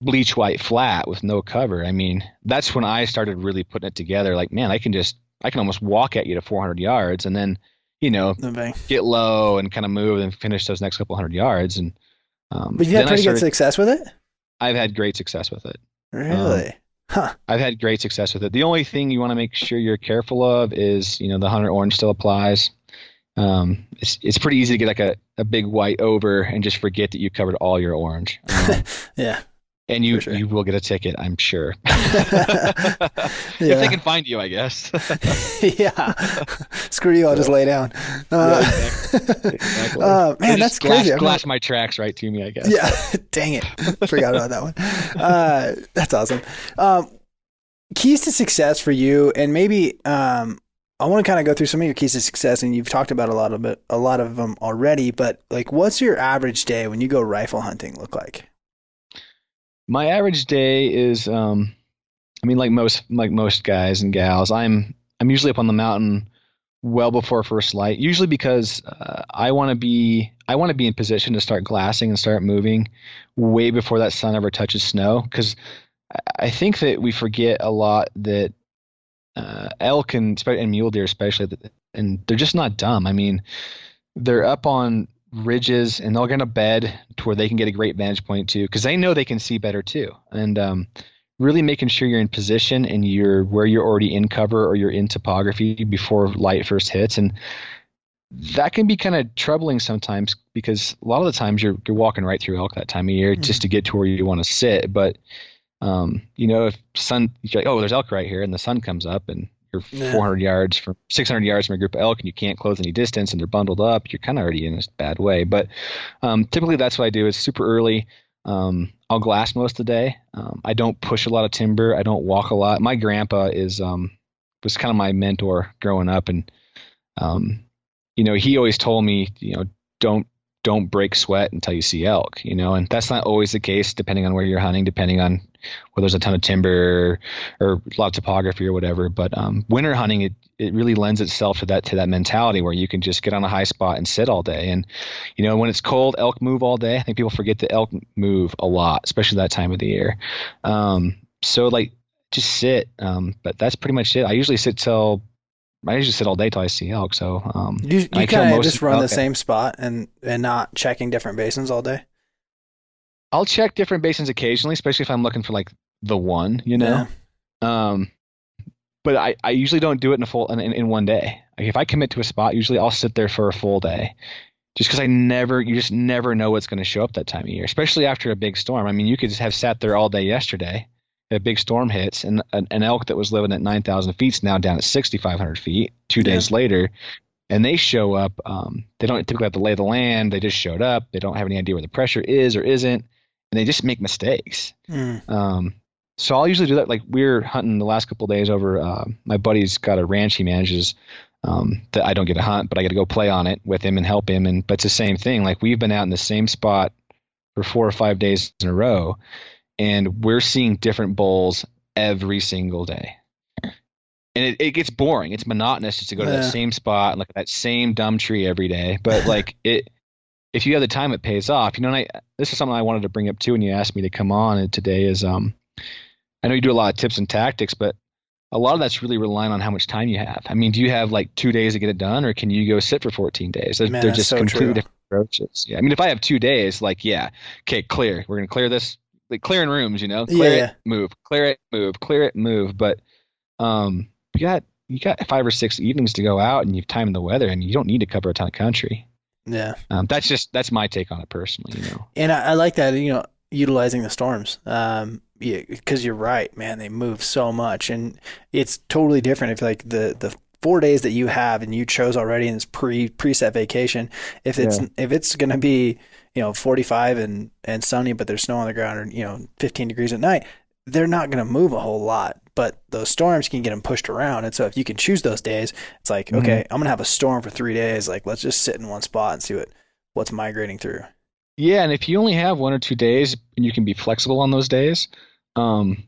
bleach white flat with no cover, I mean, that's when I started really putting it together. Like, man, I can just, I can almost walk at you to 400 yards and then, you know, get low and kind of move and finish those next couple hundred yards. And um, but you had pretty started, good success with it. I've had great success with it. Really? Um, huh. I've had great success with it. The only thing you want to make sure you're careful of is, you know, the hunter orange still applies. Um, it's it's pretty easy to get like a, a big white over and just forget that you covered all your orange. Um, yeah and you sure. you will get a ticket, I'm sure. if they can find you, I guess. yeah. Screw you, I'll just lay down. Uh, yeah, exactly. exactly. Uh, man, that's glass, crazy. Glass my tracks right to me, I guess. Yeah. Dang it. Forgot about that one. Uh, that's awesome. Um, keys to success for you, and maybe um, I want to kind of go through some of your keys to success, and you've talked about a lot of it, a lot of them already. But like, what's your average day when you go rifle hunting look like? My average day is um i mean like most like most guys and gals i'm i'm usually up on the mountain well before first light usually because uh, i want to be i want to be in position to start glassing and start moving way before that sun ever touches snow because i think that we forget a lot that uh, elk and, and mule deer especially and they're just not dumb. I mean they're up on ridges and they'll get a bed to where they can get a great vantage point too because they know they can see better too. And um, really making sure you're in position and you're where you're already in cover or you're in topography before light first hits. And that can be kind of troubling sometimes because a lot of the times you're you're walking right through elk that time of year mm-hmm. just to get to where you want to sit. But um, you know if sun you're like oh there's elk right here and the sun comes up and you're yeah. 400 yards from 600 yards from a group of elk and you can't close any distance and they're bundled up, you're kind of already in a bad way. But um, typically that's what I do is super early. Um, I'll glass most of the day. Um, I don't push a lot of timber. I don't walk a lot. My grandpa is um, was kind of my mentor growing up, and um, you know, he always told me, you know, don't don't break sweat until you see elk, you know, and that's not always the case depending on where you're hunting, depending on whether there's a ton of timber or, a lot of topography or whatever. But um, winter hunting, it, it really lends itself to that to that mentality where you can just get on a high spot and sit all day. And you know, when it's cold, elk move all day. I think people forget that elk move a lot, especially that time of the year. Um, so like just sit. Um, but that's pretty much it. I usually sit till I usually sit all day till I see elk. So um, You, you kind of just run the same spot and and not checking different basins all day. I'll check different basins occasionally, especially if I'm looking for like the one, you know. Um, but I, I usually don't do it in a full in, in, one day. Like if I commit to a spot, usually I'll sit there for a full day, just because I never you just never know what's going to show up that time of year, especially after a big storm. I mean, you could just have sat there all day yesterday. A big storm hits, and an, an elk that was living at 9,000 feet is now down at 6,500 feet two Yeah. days later. And they show up. Um, they don't typically have to lay the land. They just showed up. They don't have any idea where the pressure is or isn't, and they just make mistakes. Mm. Um, so I'll usually do that. Like we are hunting the last couple of days over. Uh, my buddy's got a ranch he manages um, that I don't get to hunt, but I got to go play on it with him and help him. And but it's the same thing. Like we've been out in the same spot for four or five days in a row, and we're seeing different bulls every single day. And it, it gets boring. It's monotonous just to go to Yeah. that same spot and look at that same dumb tree every day. But like it, if you have the time, it pays off. You know, and I this is something I wanted to bring up too. When you asked me to come on today, is um, I know you do a lot of tips and tactics, but a lot of that's really relying on how much time you have. I mean, do you have like two days to get it done, or can you go sit for 14 days? They're, Man, they're just so completely true. different approaches. Yeah, I mean, if I have two days, like, yeah, okay, clear. We're gonna clear this, like clearing rooms, you know, clear Yeah. it, move, clear it, move, clear it, move. But um, you got you got five or six evenings to go out, and you've timed the weather, and you don't need to cover a ton of country. Yeah. Um, that's just that's my take on it personally. You know. And I, I like that, you know, utilizing the storms. Um, yeah, because you're right, man. They move so much, and it's totally different if like the the four days that you have and you chose already in this pre preset vacation. If it's if it's gonna be you know 45 and and sunny, but there's snow on the ground, or you know 15 degrees at night, they're not gonna move a whole lot. But those storms can get them pushed around, and so if you can choose those days, it's like Mhm. okay, I'm gonna have a storm for three days. Like let's just sit in one spot and see what what's migrating through. Yeah, and if you only have one or two days and you can be flexible on those days, um,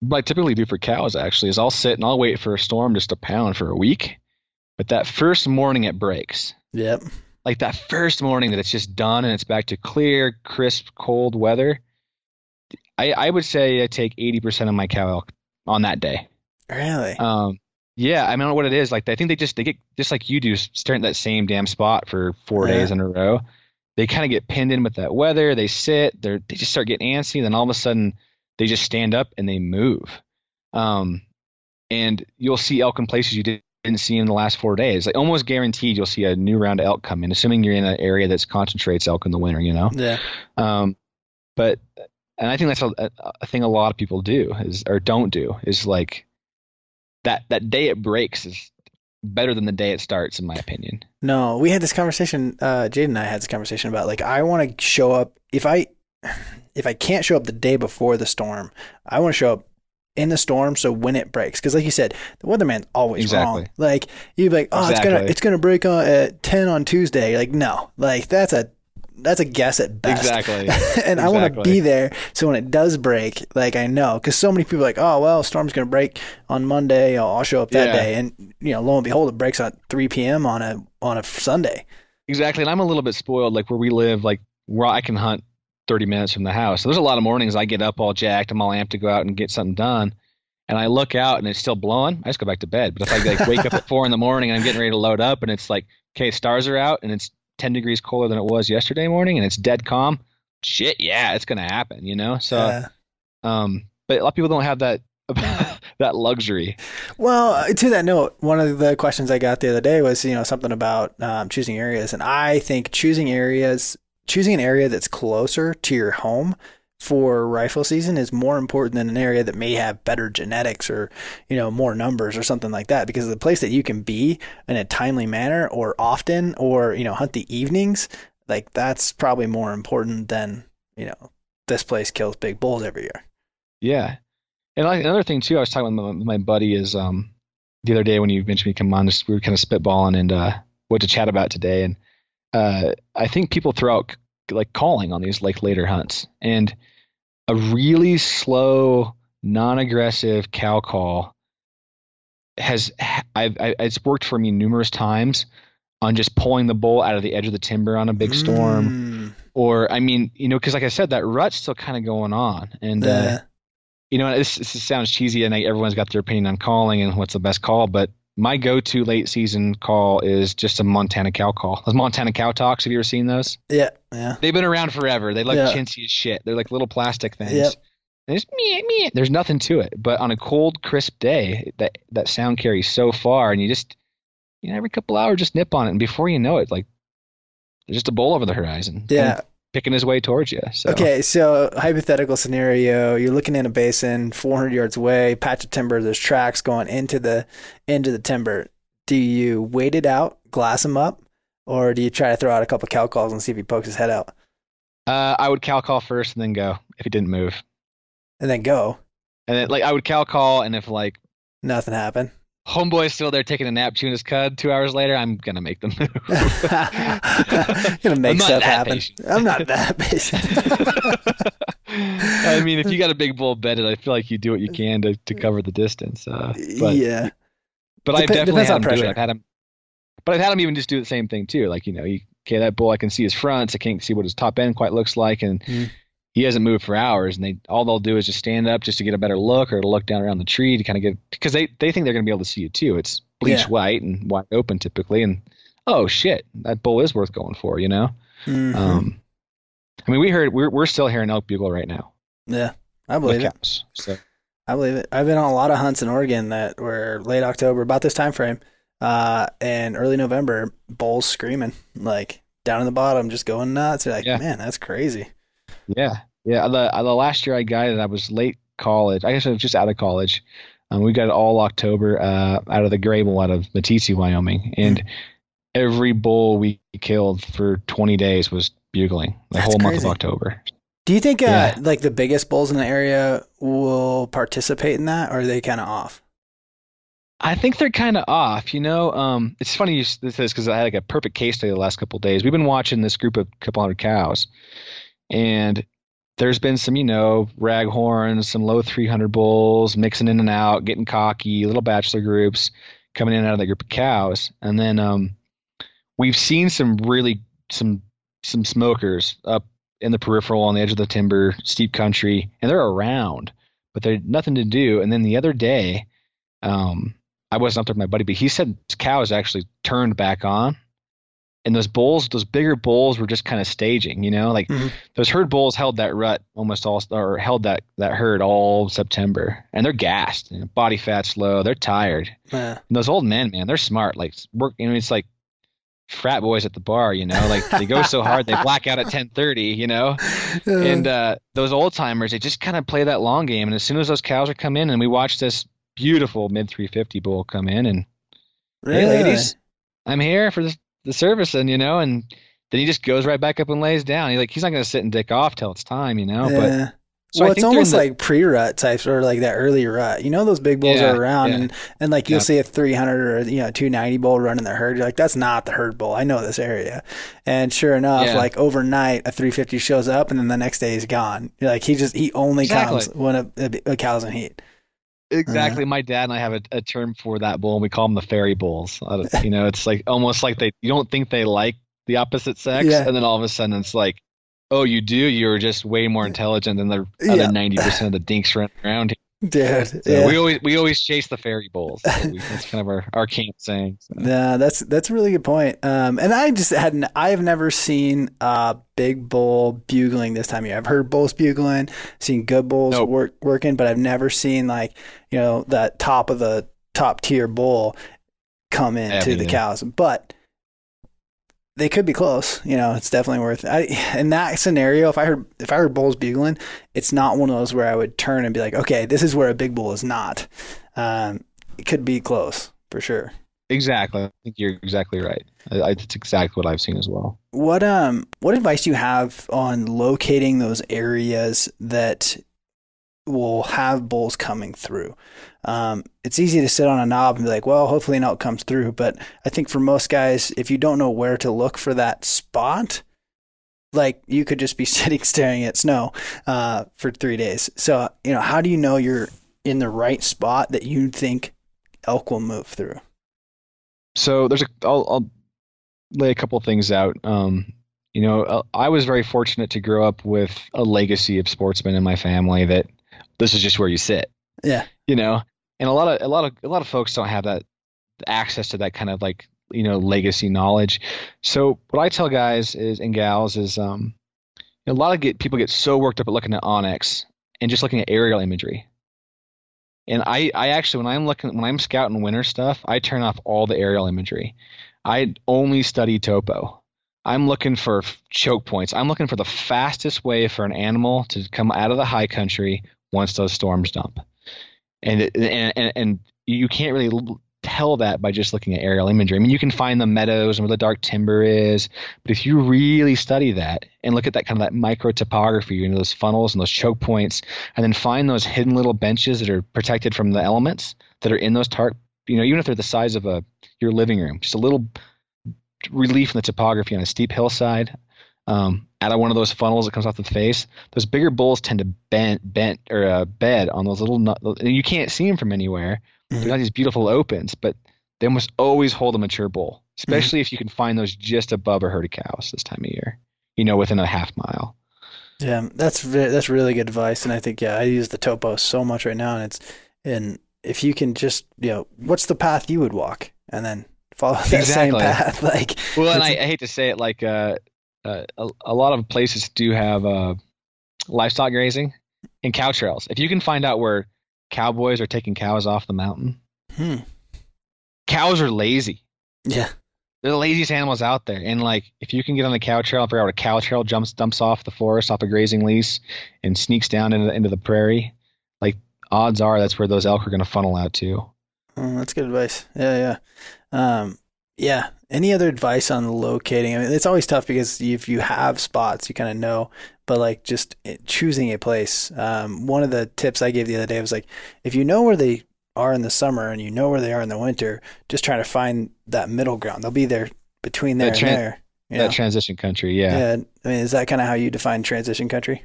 what I typically do for cows actually is I'll sit and I'll wait for a storm just to pound for a week. But that first morning it breaks. Yep. Like that first morning that it's just done and it's back to clear, crisp, cold weather. I, I would say I take 80% of my cow elk on that day. Really? Um, yeah, I don't know what it is. Like I think they just they get just like you do, staring at that same damn spot for four Yeah. days in a row. They kind of get pinned in with that weather. They sit. They they just start getting antsy. Then all of a sudden, they just stand up and they move. Um, and you'll see elk in places you didn't didn't see in the last four days. Like almost guaranteed, you'll see a new round of elk come in, assuming you're in an area that concentrates elk in the winter. You know. yeah. Um, but and I think that's a, a, a thing a lot of people do is or don't do is like that that day it breaks is better than the day it starts in my opinion. No, we had this conversation. Uh, Jade and I had this conversation about like I want to show up if I if I can't show up the day before the storm, I want to show up in the storm. So when it breaks, because like you said, the weatherman's always Exactly. wrong. Like you'd be like, oh, it's gonna it's gonna break on at ten on Tuesday. Like no, like that's a that's a guess at best. Exactly. and I want to be there so when it does break, like I know, because so many people are like, oh well, storm's gonna break on Monday. I'll, I'll show up that Yeah. day, and you know, lo and behold, it breaks at 3 p.m. on a on a Sunday. Exactly. And I'm a little bit spoiled, like where we live, like where I can hunt 30 minutes from the house. So there's a lot of mornings I get up all jacked. I'm all amped to go out and get something done. And I look out and it's still blowing. I just go back to bed. But if I like wake up at four in the morning and I'm getting ready to load up and it's like, okay, stars are out and it's 10 degrees colder than it was yesterday morning and it's dead calm, shit, yeah, it's going to happen, you know? So, Yeah. um, but a lot of people don't have that, that luxury. Well, uh, to that note, one of the questions I got the other day was, you know, something about um, choosing areas, and I think choosing areas, choosing an area that's closer to your home for rifle season is more important than an area that may have better genetics or, you know, more numbers or something like that. Because the place that you can be in a timely manner or often, or you know, hunt the evenings, like that's probably more important than you know this place kills big bulls every year. Yeah, and like, another thing too, I was talking with my, my buddy is um the other day when you mentioned me come on, we were kind of spitballing and uh, what to chat about today, and uh, I think people throw out like calling on these like later hunts, and a really slow, non-aggressive cow call has I've, I, it's worked for me numerous times on just pulling the bull out of the edge of the timber on a big storm, Mm, or I mean, you know, because like I said, that rut's still kind of going on, and uh, you know, this, this sounds cheesy, and I, everyone's got their opinion on calling and what's the best call, but my go-to late season call is just a Montana cow call. Those Montana cow talks, have you ever seen those? yeah, yeah, They've been around forever. They look Yeah. chintzy as shit. They're like little plastic things. Yep. And it's meh, meh. There's nothing to it. But on a cold, crisp day, that that sound carries so far, and you just, you know, every couple hours, just nip on it, and before you know it, like there's just a bowl over the horizon. yeah. Picking his way towards you. So Okay, so hypothetical scenario: you're looking in a basin, 400 yards away, patch of timber. There's tracks going into the into the timber. Do you wait it out, glass him up, or do you try to throw out a couple cow calls and see if he pokes his head out, uh, I would cow call first and then go if he didn't move. and then go? And then like I would cow call, and if like Nothing happened. Homeboy's still there taking a nap, chewing his cud, two hours later, I'm gonna make them move. gonna make I'm not stuff that happen. patient. I'm not that patient. I mean, if you got a big bull bedded, I feel like you do what you can to, to cover the distance. Uh, but yeah, but I've definitely had him do pressure. it. I've had him, but I've had him even just do the same thing too. Like you know, you, okay, that bull I can see his fronts, I can't see what his top end quite looks like, and Mhm. He hasn't moved for hours. And they all they'll do is just stand up just to get a better look, or to look down around the tree to kind of get because they they think they're going to be able to see you too. It's bleach Yeah. white and wide open typically, and oh shit, that bull is worth going for, you know. Mhm. Um, I mean, we heard we're we're still hearing elk bugle right now yeah, I believe it. cows. So I believe it. I've been on a lot of hunts in Oregon that were late October, about this time frame, uh, and early November. Bulls screaming like down in the bottom, just going nuts. You're like, Yeah. man, that's crazy. yeah, yeah. The the last year I guided, I was late college. I guess I was just out of college. Um, we got it all October uh, out of the Greybull out of Meeteetse, Wyoming, and every bull we killed for 20 days was bugling the That's whole month of. October. Do you think uh, Yeah. like the biggest bulls in the area will participate in that, or are they kind of off? I think they're kind of off. You know, um, it's funny you this because I had like a perfect case study the last couple days. We've been watching this group of couple hundred cows, and there's been some, you know, raghorns, some low 300 bulls mixing in and out, getting cocky, little bachelor groups coming in and out of that group of cows, and then um, we've seen some really some some smokers up in the peripheral on the edge of the timber, steep country, and they're around, but they're nothing to do. And then the other day, um, I wasn't up there with my buddy, but he said cows actually turned back on. And those bulls, those bigger bulls were just kind of staging, you know, like Mhm. those herd bulls held that rut almost all, or held that, that herd all September and they're gassed, you know, body fat's low. They're tired. Yeah. And those old men, man, they're smart. Like work, you know, it's like frat boys at the bar, you know, like they go so hard, they black out at 1030, you know? and uh, those old timers, they just kind of play that long game. And as soon as those cows are come in, and we watch this beautiful mid 350 bull come in, and hey, ladies, I'm here for the, the service, and you know, and then he just goes right back up and lays down. He like he's not going to sit and dick off till it's time, you know. But so well, I it's think they're in almost the- like pre-rut types or like that early rut. You know, those big bulls Yeah, are around, yeah. and and like you'll Yeah. see a 300 or you know 290 bull running the herd. You're like, that's not the herd bull. I know this area, and sure enough, Yeah. like overnight, a 350 shows up, and then the next day he's gone. You're like, he just he only Exactly. comes when a, a, a cow's in heat. Uh-huh. Exactly. My dad and I have a, a term for that bull, and we call them the fairy bulls. You know, it's like almost like they you don't think they like the opposite sex, Yeah. and then all of a sudden it's like, oh, you do. You're just way more intelligent than the other ninety percent of the dinks running around. Here. Dude, So yeah. we always we always chase the fairy bulls. So we, that's kind of our our camp saying. So. Yeah, that's that's a really good point. Um, and I just hadn't. I have never seen a big bull bugling this time of year. I've heard bulls bugling, seen good bulls Nope. work working, but I've never seen like you know that top of the top tier bull come into Yeah, the cows. But they could be close. You know, it's definitely worth. I, in that scenario, if I heard if I heard bulls bugling, it's not one of those where I would turn and be like, okay, this is where a big bull is not. Um, it could be close for sure. Exactly. I think you're exactly right. I, I, that's exactly what I've seen as well. What um what advice do you have on locating those areas that will have bulls coming through? Um, it's easy to sit on a knob and be like, well, hopefully an elk comes through. But I think for most guys, if you don't know where to look for that spot, like you could just be sitting staring at snow uh, for three days. So you know, how do you know you're in the right spot that you think elk will move through? So there's a I'll, I'll lay a couple things out. Um, you know, uh, I was very fortunate to grow up with a legacy of sportsmen in my family that this is just where you sit. Yeah. You know, and a lot of a lot of a lot of folks don't have that access to that kind of like you know legacy knowledge. So what I tell guys is and gals is um, a lot of get, people get so worked up at looking at onX and just looking at aerial imagery. And I, I actually, when I'm looking, when I'm scouting winter stuff, I turn off all the aerial imagery. I only study topo. I'm looking for choke points. I'm looking for the fastest way for an animal to come out of the high country once those storms dump. And and and, and you can't really tell that by just looking at aerial imagery. I mean, you can find the meadows and where the dark timber is, but if you really study that and look at that kind of that micro topography, you know, those funnels and those choke points, and then find those hidden little benches that are protected from the elements that are in those tarp, you know, even if they're the size of a your living room, just a little relief in the topography on a steep hillside. Um, out of one of those funnels that comes off the face, those bigger bulls tend to bend, bent or uh, bed on those little. And you can't see them from anywhere Mm-hmm. They got these beautiful opens, but they almost always hold a mature bull, especially mm-hmm. if you can find those just above a herd of cows this time of year. You know, within a half mile. Yeah, that's that's really good advice, and I think yeah, I use the topo so much right now, and it's and if you can just you know, what's the path you would walk, and then follow that exactly. same path, like. Well, and I, I, hate to say it, like uh, uh, a, a lot of places do have uh, livestock grazing and cow trails. If you can find out where cowboys are taking cows off the mountain. Hmm. Cows are lazy. Yeah. They're the laziest animals out there. And like if you can get on the cow trail, and figure out a cow trail jumps dumps off the forest off a grazing lease and sneaks down into the, into the prairie, like odds are that's where those elk are going to funnel out to. Oh, that's good advice. Yeah, yeah. Um, yeah. Any other advice on locating? I mean, it's always tough because if you have spots, you kind of know but like just choosing a place. Um, one of the tips I gave the other day was like, if you know where they are in the summer and you know where they are in the winter, just try to find that middle ground. They'll be there between there tra- and there. that know? transition country, yeah. Yeah, I mean, is that kind of how you define transition country?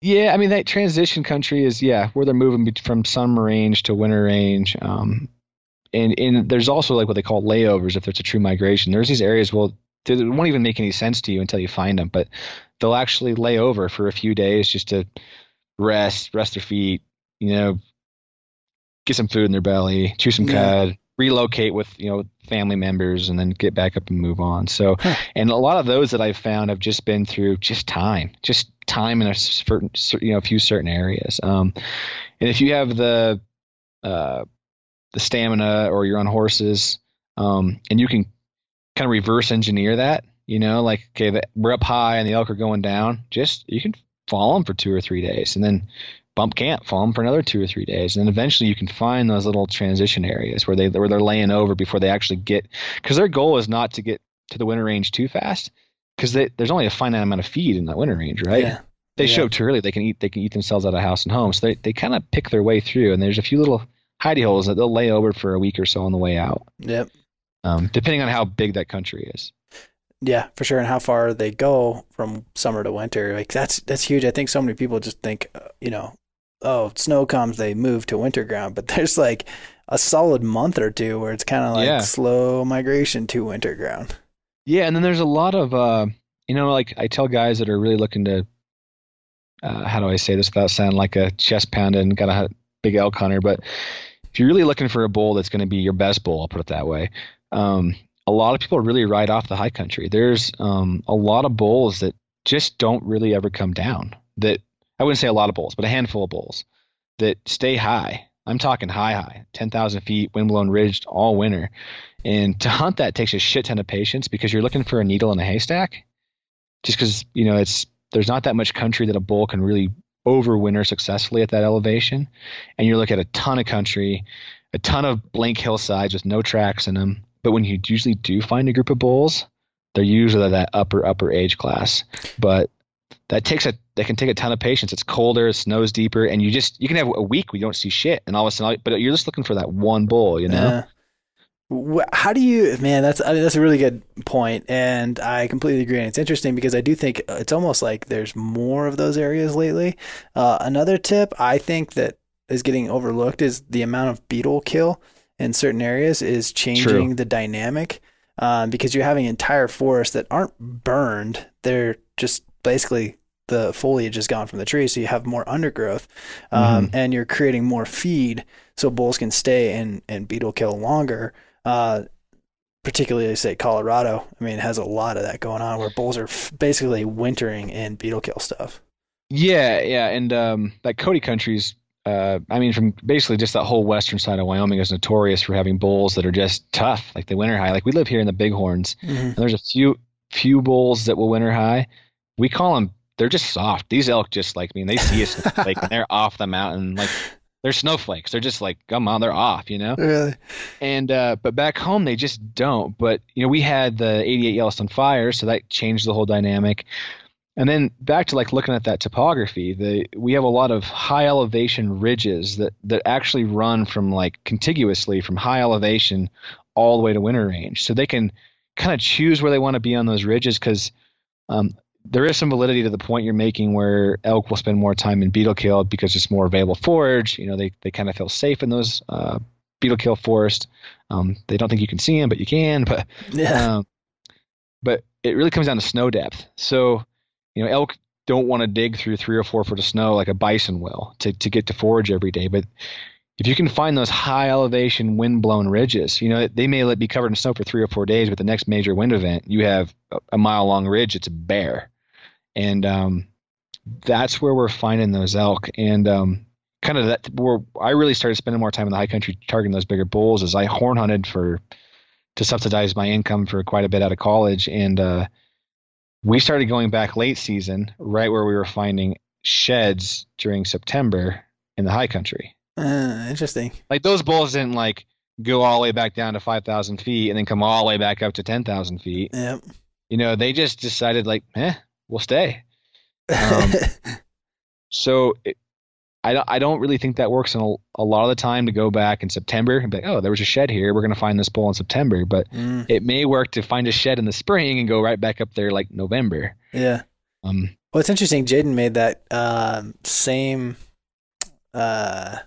Yeah, I mean that transition country is yeah where they're moving from summer range to winter range. Um, and and there's also like what they call layovers if there's a true migration. There's these areas well they won't even make any sense to you until you find them, but they'll actually lay over for a few days just to rest, rest their feet, you know, get some food in their belly, chew some yeah. cud, relocate with, you know, family members and then get back up and move on. So, huh. and a lot of those that I've found have just been through just time, just time in a certain, you know, a few certain areas. Um, and if you have the, uh, the stamina or you're on horses, um, and you can kind of reverse engineer that, you know, like okay, the, we're up high and the elk are going down. Just you can follow them for two or three days, and then bump camp, follow them for another two or three days, and then eventually you can find those little transition areas where they where they're laying over before they actually get. Because their goal is not to get to the winter range too fast, because there's only a finite amount of feed in that winter range, right? Yeah. They yeah. show too early, they can eat they can eat themselves out of house and home. So they, they kind of pick their way through, and there's a few little hidey holes that they'll lay over for a week or so on the way out. Yep. Um, depending on how big that country is. Yeah, for sure. And how far they go from summer to winter, like that's that's huge. I think so many people just think, uh, you know, oh, snow comes, they move to winter ground, but there's like a solid month or two where it's kind of like yeah. slow migration to winter ground. Yeah, and then there's a lot of, uh, you know, like I tell guys that are really looking to, uh, how do I say this without sounding like a chest pounding and got a big elk hunter, but you're really looking for a bull that's going to be your best bull, I'll put it that way. Um, a lot of people really ride off the high country. There's um, a lot of bulls that just don't really ever come down. That I wouldn't say a lot of bulls, but a handful of bulls that stay high. I'm talking high, high, 10,000 feet, windblown ridged all winter. And to hunt that takes a shit ton of patience because you're looking for a needle in a haystack. Just because, you know, it's there's not that much country that a bull can really overwinter successfully at that elevation. And you look at a ton of country, a ton of blank hillsides with no tracks in them, but when you usually do find a group of bulls, they're usually that upper upper age class. But that takes a that can take a ton of patience. It's colder, it snows deeper, and you just you can have a week where you don't see shit, and all of a sudden, but you're just looking for that one bull, you know. Uh, how do you, man? That's I mean, that's a really good point, and I completely agree. And it's interesting because I do think it's almost like there's more of those areas lately. Uh, another tip I think that is getting overlooked is the amount of beetle kill in certain areas is changing True. the dynamic um, because you're having entire forests that aren't burned; they're just basically the foliage is gone from the tree, so you have more undergrowth, um, Mm-hmm. and you're creating more feed so bulls can stay and and beetle kill longer. Uh, particularly, say Colorado. I mean, it has a lot of that going on where bulls are f- basically wintering in beetle kill stuff. Yeah, yeah, and um, that Cody country's. Uh, I mean, from basically just that whole western side of Wyoming is notorious for having bulls that are just tough, like the winter high. Like we live here in the Bighorns, and there's a few few bulls that will winter high. We call them. They're just soft. These elk just like I mean, they see us like they're off the mountain, like they're snowflakes. They're just like, come on, they're off, you know. Really? And uh, but back home they just don't. But you know, we had the '88 Yellowstone fire, so that changed the whole dynamic. And then back to like looking at that topography, the we have a lot of high elevation ridges that that actually run from like contiguously from high elevation all the way to winter range. So they can kind of choose where they want to be on those ridges because um, there is some validity to the point you're making where elk will spend more time in beetle kill because it's more available forage. You know, they, they kind of feel safe in those uh, beetle kill forest. Um, they don't think you can see them, but you can. But Yeah. um, but it really comes down to snow depth. So, you know, elk don't want to dig through three or four foot of snow like a bison will to, to get to forage every day. But if you can find those high elevation wind blown ridges, you know, they may be covered in snow for three or four days, but the next major wind event, you have a, a mile long ridge, it's bare. And um, that's where we're finding those elk. And um, kind of that where I really started spending more time in the high country targeting those bigger bulls as I horn hunted for to subsidize my income for quite a bit out of college. And uh, we started going back late season, right where we were finding sheds during September in the high country. Uh, interesting. Like those bulls didn't like go all the way back down to 5,000 feet and then come all the way back up to 10,000 feet. Yep. You know, they just decided like, eh, we'll stay. Um, So it, I don't, I don't really think that works in a, a lot of the time to go back in September and be like, oh, there was a shed here. We're going to find this bull in September. But Mm, it may work to find a shed in the spring and go right back up there like November. yeah. Um, Well, it's interesting. Jaden made that um, same, uh,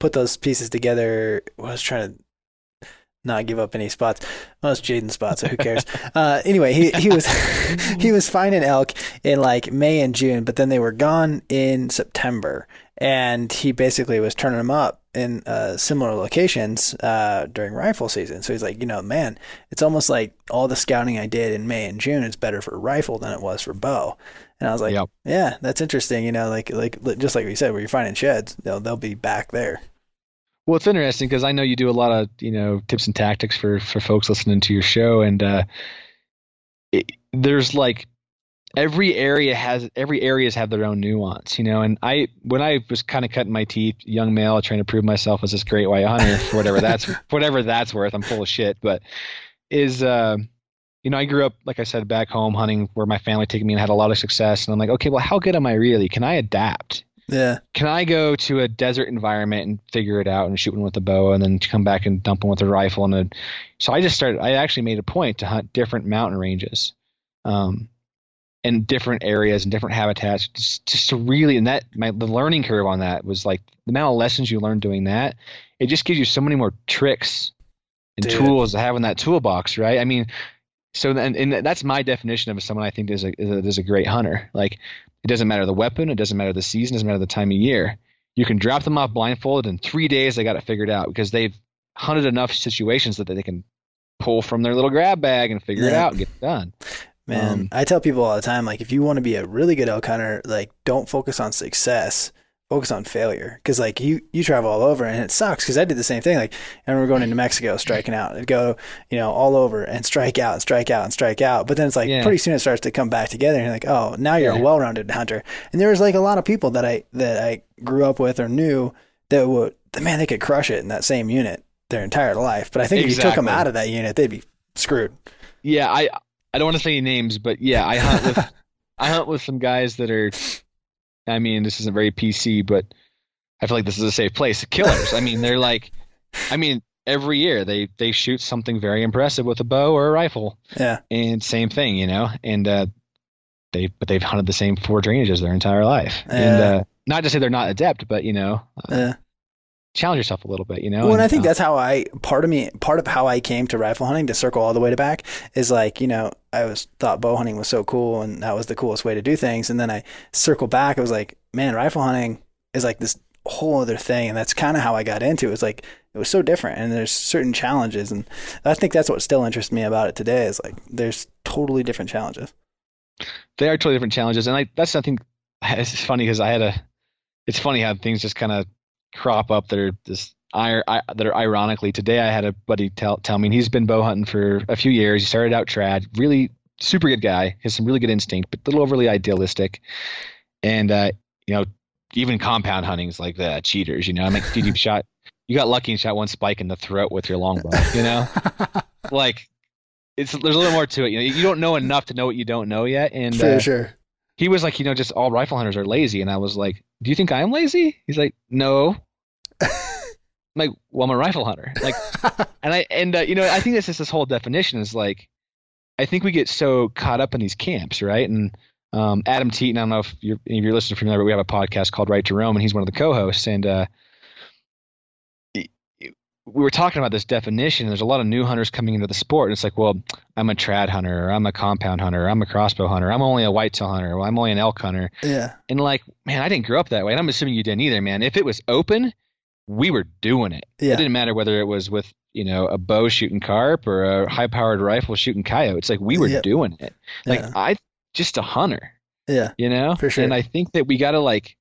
put those pieces together. I was trying to not give up any spots. Well, it's Jaden's spot, so who cares? uh, anyway, he, he was he was finding elk in like May and June, but then they were gone in September, and he basically was turning them up in uh, similar locations uh, during rifle season. So he's like, you know, man, it's almost like all the scouting I did in May and June is better for rifle than it was for bow. And I was like, Yep. yeah, that's interesting. You know, like like just like we said, where you're finding sheds, they'll they'll be back there. well, it's interesting because I know you do a lot of, you know, tips and tactics for, for folks listening to your show. And uh, it, there's like every area has every areas have their own nuance, you know. And I when I was kind of cutting my teeth, young male, trying to prove myself as this great white hunter for whatever that's whatever that's worth. I'm full of shit, but is uh, you know I grew up like I said back home hunting where my family took me and had a lot of success, and I'm like, okay, well, how good am I really? Can I adapt? Yeah, Can I go to a desert environment and figure it out and shoot one with a bow and then come back and dump one with a rifle and a, so I just started. I actually made a point to hunt different mountain ranges. Um, and different areas and different habitats just, just to really and that my the learning curve on that was like the amount of lessons you learn doing that it just gives you so many more tricks and Dude. tools to have in that toolbox right? I mean so then and that's my definition of someone i think is a, is a is a great hunter. Like it doesn't matter the weapon it doesn't matter the season it doesn't matter the time of year. You can drop them off blindfolded in three days they got it figured out because they've hunted enough situations that they can pull from their little grab bag and figure it out and get it done man. Um, I tell people all the time, like if you want to be a really good elk hunter, like don't focus on success. Focus on failure, because like you you travel all over and it sucks. Because I did the same thing. Like, I remember going into Mexico, striking out, and go, you know, all over and strike out and strike out and strike out. But then it's like Yeah. pretty soon it starts to come back together, and you're like, oh, now you're a well-rounded hunter. And there was like a lot of people that I that I grew up with or knew that would, man, they could crush it in that same unit. their entire life. But I think if you took them out of that unit, they'd be screwed. Yeah, I I don't want to say any names, but yeah, I hunt with I hunt with some guys that are. I mean, this isn't very PC, but I feel like this is a safe place. Killers. I mean, they're like, I mean, every year they they shoot something very impressive with a bow or a rifle, Yeah. and same thing, you know, and uh, they but they've hunted the same four drainages their entire life, and uh, not to say they're not adept, but you know, uh, Yeah. Challenge yourself a little bit, you know. Well, and I think uh, that's how I part of me part of how I came to rifle hunting to circle all the way to back is like you know I was thought bow hunting was so cool and that was the coolest way to do things, and then I circle back. I was like, man, rifle hunting is like this whole other thing, and that's kind of how I got into it. It's like it was so different, and there's certain challenges, and I think that's what still interests me about it today is like there's totally different challenges. they are totally different challenges, and like that's something. It's funny because I had a. It's funny how things just kind of crop up that are this ir- I, that are ironically. Today I had a buddy tell tell me he's been bow hunting for a few years. He started out trad, really super good guy, has some really good instinct, but a little overly idealistic, and uh, you know even compound hunting's like the cheaters. You know, I'm like, dude, you shot. You got lucky and shot one spike in the throat with your longbow. You know, like it's there's a little more to it. You know, you don't know enough to know what you don't know yet, and For uh, sure. he was like, you know, just all rifle hunters are lazy. And I was like, do you think I'm lazy? He's like, no. I'm like, well, I'm a rifle hunter. Like, and I, and, uh, you know, I think this is this whole definition is like, I think we get so caught up in these camps, right? And um, Adam Teaton, I don't know if you're, any of your listeners are familiar, but we have a podcast called Right to Roam, and he's one of the co-hosts. And uh, we were talking about this definition. There's a lot of new hunters coming into the sport, and it's like, well, I'm a trad hunter, or I'm a compound hunter, or I'm a crossbow hunter, I'm only a whitetail hunter, or I'm only an elk hunter. yeah. And like, man, I didn't grow up that way. And I'm assuming you didn't either, man. If it was open, we were doing it. Yeah. It didn't matter whether it was with, you know, a bow shooting carp or a high powered rifle shooting coyote. It's like we were Yep. doing it. Like Yeah. I just a hunter, Yeah. you know? For sure. And I think that we gotta like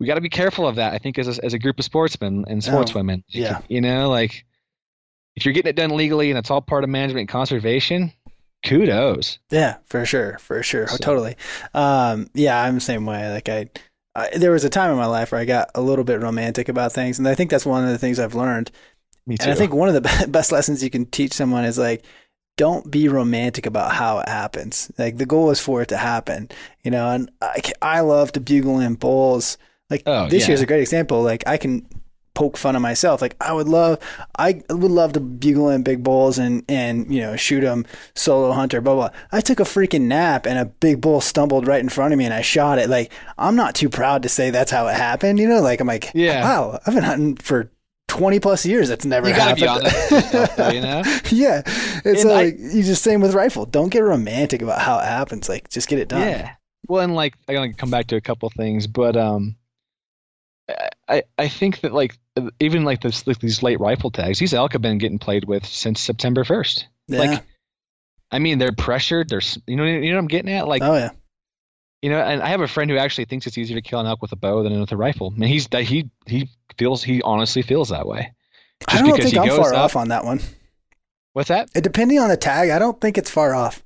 we gotta be careful of that, I think, as a, as a group of sportsmen and sportswomen. Oh, yeah. You know, like if you're getting it done legally and it's all part of management and conservation, kudos. Yeah, for sure, for sure, oh, So- totally. Um, yeah, I'm the same way. Like I, There was a time in my life where I got a little bit romantic about things, and I think that's one of the things I've learned. Me too. And I think one of the best lessons you can teach someone is like, don't be romantic about how it happens. Like the goal is for it to happen, you know. And I, I love to bugle in bulls. Like Oh, this yeah. year's a great example. Like I can poke fun of myself. Like I would love, I would love to bugle in big bulls and and you know shoot them solo hunter. Blah blah. I took a freaking nap and a big bull stumbled right in front of me and I shot it. Like I'm not too proud to say that's how it happened. You know, like I'm like, Yeah. wow, I've been hunting for. 20 plus years that's never you gotta happened. be honest with yourself, though, you know? yeah. It's And I- like you just same with rifle. Don't get romantic about how it happens. Like just get it done. Yeah. Well, and like I gotta come back to a couple things, but um, I I think that like even like this like these late rifle tags, these elk have been getting played with since September first. Yeah. Like, I mean, they're pressured. They're you know you know what I'm getting at. Like oh yeah. you know, and I have a friend who actually thinks it's easier to kill an elk with a bow than with a rifle. And he's he he feels he honestly feels that way. I Just don't because think I'm far up- off on that one. What's that? Depending on the tag, I don't think it's far off.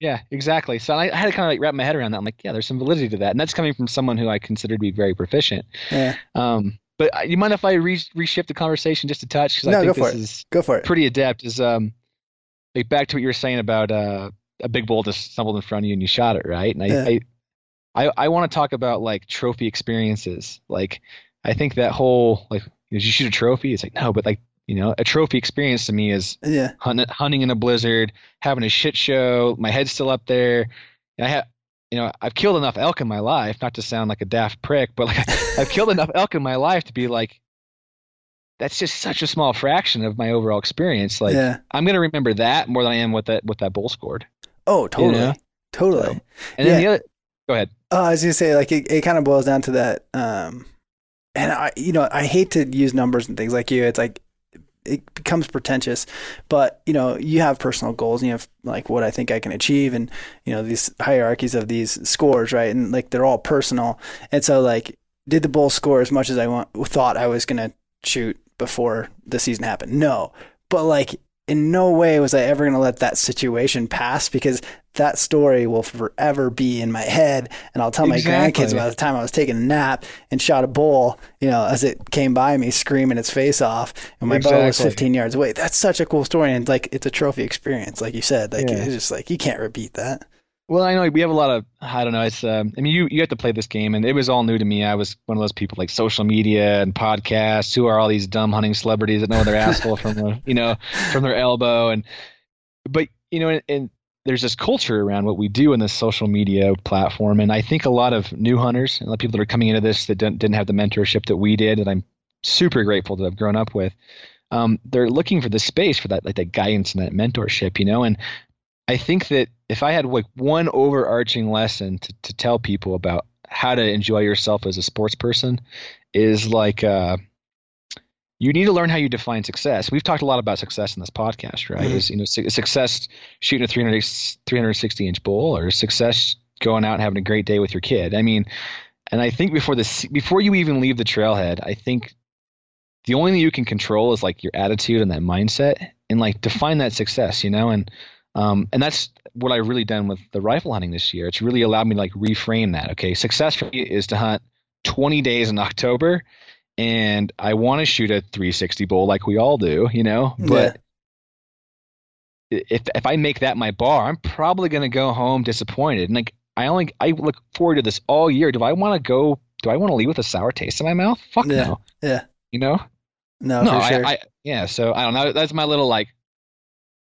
Yeah, exactly. So I, I had to kind of like wrap my head around that. I'm like, yeah, there's some validity to that, and that's coming from someone who I consider to be very proficient. Yeah. Um, but uh, you mind if I re- reshift the conversation just a touch? Because No, I go think for this it. is Go for it. pretty adept. Is um, like back to what you were saying about uh, a big bull just stumbled in front of you and you shot it, right? And I, Yeah. I, I, I want to talk about like trophy experiences. Like, I think that whole like, did you shoot a trophy? It's like no, but like you know, a trophy experience to me is Yeah. hunt, hunting in a blizzard, having a shit show. My head's still up there. I have, you know, I've killed enough elk in my life, not to sound like a daft prick, but like I've killed enough elk in my life to be like, that's just such a small fraction of my overall experience. Like yeah. I'm gonna remember that more than I am what that what that bull scored. Oh, totally. know? Totally. So- And then the other, go ahead. Oh, I was gonna say, like, it, it kind of boils down to that. Um, and I, you know, I hate to use numbers and things like you. It's like it becomes pretentious, but you know, you have personal goals and you have like what I think I can achieve, and you know, these hierarchies of these scores, right? And like they're all personal. And so, like, did the bull score as much as I want, thought I was gonna shoot before the season happened? No, but like in no way was I ever going to let that situation pass because that story will forever be in my head. And I'll tell exactly. my grandkids by the time I was taking a nap and shot a bull, you know, as it came by me screaming its face off and my exactly. bow was 15 yards away. That's such a cool story. And like, it's a trophy experience. Like you said, like yeah. it's just like, you can't repeat that. Well, I know we have a lot of I don't know. It's um, I mean you you have to play this game, and it was all new to me. I was one of those people like social media and podcasts. Who are all these dumb hunting celebrities that know their asshole from the you know from their elbow? And but you know, and, and there's this culture around what we do in this social media platform, and I think a lot of new hunters, a lot of people that are coming into this that didn't, didn't have the mentorship that we did, that I'm super grateful to have grown up with. Um, they're looking for the space for that, like that guidance and that mentorship, you know. And I think that if I had like one overarching lesson to, to tell people about how to enjoy yourself as a sports person is like uh, you need to learn how you define success. We've talked a lot about success in this podcast, right? Mm-hmm. Is you know su- success shooting a 300, 360 inch bull or success going out and having a great day with your kid. I mean, and I think before this before you even leave the trailhead, I think the only thing you can control is like your attitude and that mindset and like define that success, you know, and um, and that's what I've really done with the rifle hunting this year. It's really allowed me to like reframe that. Okay, success for me is to hunt 20 days in October, and I want to shoot a 360 bull like we all do, you know. But yeah. if if I make that my bar, I'm probably going to go home disappointed. And like I only I look forward to this all year. Do I want to go? Do I want to leave with a sour taste in my mouth? Fuck yeah. no. Yeah. You know. No, no, I, sure. I, yeah. So I don't know. That's my little like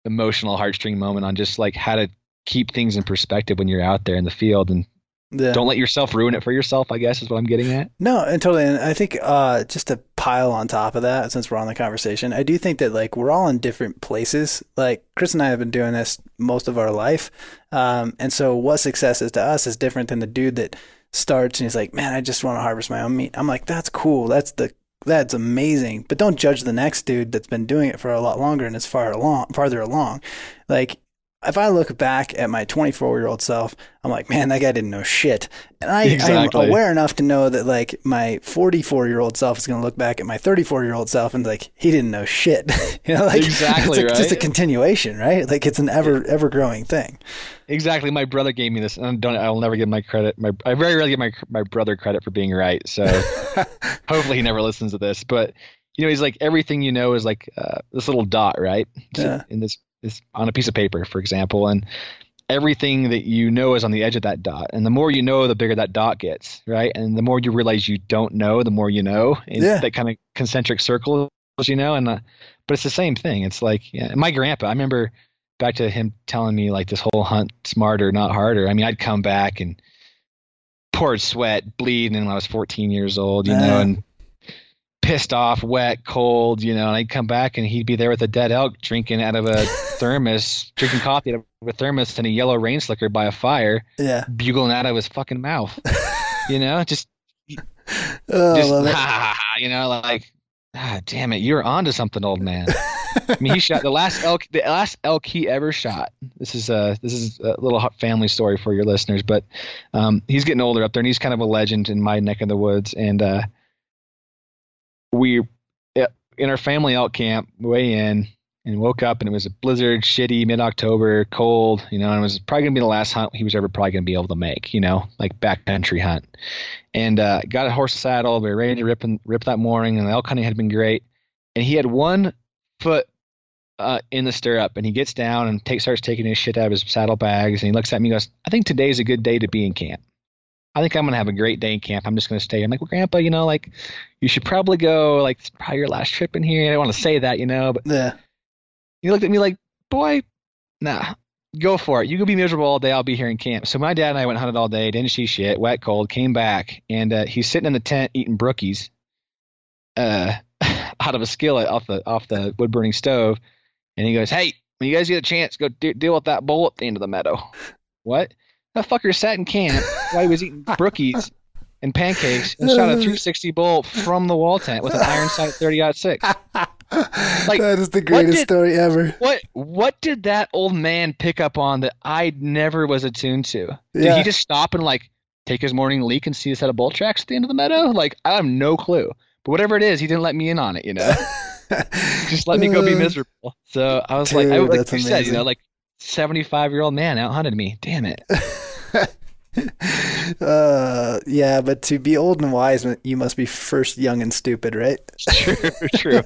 emotional heartstring moment on just like how to keep things in perspective when you're out there in the field and yeah. don't let yourself ruin it for yourself i guess is what i'm getting at. No and totally and i think uh, just to pile on top of that since we're on the conversation i do think that like we're all in different places. Like chris and i have been doing this most of our life um, and so what success is to us is different than the dude that starts and he's like man i just want to harvest my own meat. I'm like that's cool. That's the that's amazing. But don't judge the next dude that's been doing it for a lot longer and is far along, farther along. Like if I look back at my 24 year old self, I'm like, man, that guy didn't know shit. And I, exactly. I'm aware enough to know that like my 44 year old self is going to look back at my 34 year old self and like, he didn't know shit. you know, like exactly, it's right? just a continuation, right? Like it's an ever, ever growing thing. Exactly. My brother gave me this, and don't I'll never give my credit. My I very rarely give my my brother credit for being right. So hopefully he never listens to this. But you know, he's like everything you know is like uh, this little dot, right? Yeah. In this is on a piece of paper, for example, and everything that you know is on the edge of that dot. And the more you know, the bigger that dot gets, right? And the more you realize you don't know, the more you know. In yeah. that kind of concentric circle, you know. And uh, but it's the same thing. It's like yeah, my grandpa. I remember back to him telling me like this whole hunt smarter, not harder. I mean, I'd come back and poured sweat, bleeding when I was 14 years old, you uh. know, and pissed off, wet, cold, you know, and I'd come back and he'd be there with a dead elk drinking out of a thermos, drinking coffee out of a thermos and a yellow rain slicker by a fire, yeah, bugling out of his fucking mouth, you know, just, oh, just, you know, like, ah, damn it, you're onto something, old man. I mean, he shot the last elk. The last elk he ever shot. This is a this is a little family story for your listeners, but um, he's getting older up there, and he's kind of a legend in my neck of the woods. And uh, we in our family elk camp way in and woke up and it was a blizzard, shitty, mid October, cold, you know, and it was probably gonna be the last hunt he was ever probably gonna be able to make, you know, like backcountry hunt. And uh, got a horse saddle, we were ready to rip and rip that morning, and the elk hunting had been great. And he had one foot uh, in the stirrup and he gets down and take, starts taking his shit out of his saddlebags, and he looks at me and goes, I think today's a good day to be in camp. I think I'm gonna have a great day in camp. I'm just gonna stay. I'm like, well, Grandpa, you know, like you should probably go. Like it's probably your last trip in here. I don't want to say that, you know, but yeah. He looked at me like, boy, nah, go for it. You can be miserable all day. I'll be here in camp. So my dad and I went hunted all day. Didn't see shit. Wet, cold. Came back and uh, he's sitting in the tent eating brookies. Uh, out of a skillet off the off the wood burning stove, and he goes, "Hey, when you guys get a chance, go de- deal with that bull at the end of the meadow." What? That fucker sat in camp while he was eating brookies and pancakes and shot a 360 bull from the wall tent with an iron sight 30 six. Like that is the greatest did, story ever. What what did that old man pick up on that I never was attuned to? Did yeah. he just stop and like take his morning leak and see a set of bull tracks at the end of the meadow? Like I have no clue. But whatever it is, he didn't let me in on it, you know. just let me go be miserable. So I was Dude, like, I, like you said, you know, like 75 year old man out hunted me. Damn it. uh, yeah, but to be old and wise, you must be first young and stupid, right? true, true.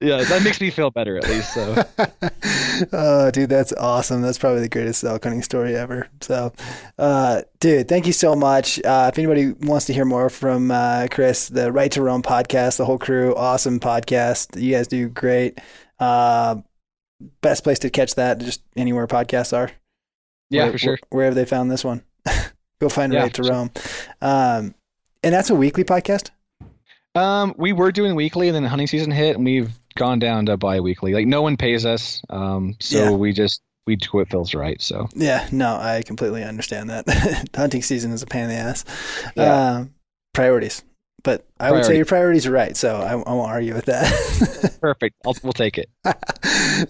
Yeah, that makes me feel better at least. So oh, dude, that's awesome. That's probably the greatest elk hunting story ever. So, uh, dude, thank you so much. Uh, if anybody wants to hear more from uh, Chris, the Right to Roam podcast, the whole crew, awesome podcast. You guys do great. Uh, best place to catch that, just anywhere podcasts are. yeah, Where- for sure. Where, have they found this one? Go find Yeah, Right to sure. Roam. Um, and that's a weekly podcast. Um, we were doing weekly, and then hunting season hit, and we've gone down to bi-weekly. Like no one pays us, um, so Yeah. we just we do what feels right. So Yeah, no, I completely understand that. Hunting season is a pain in the ass. Yeah. Um, priorities. But I would say your priorities are right, so I, I won't argue with that. perfect. I'll, we'll take it.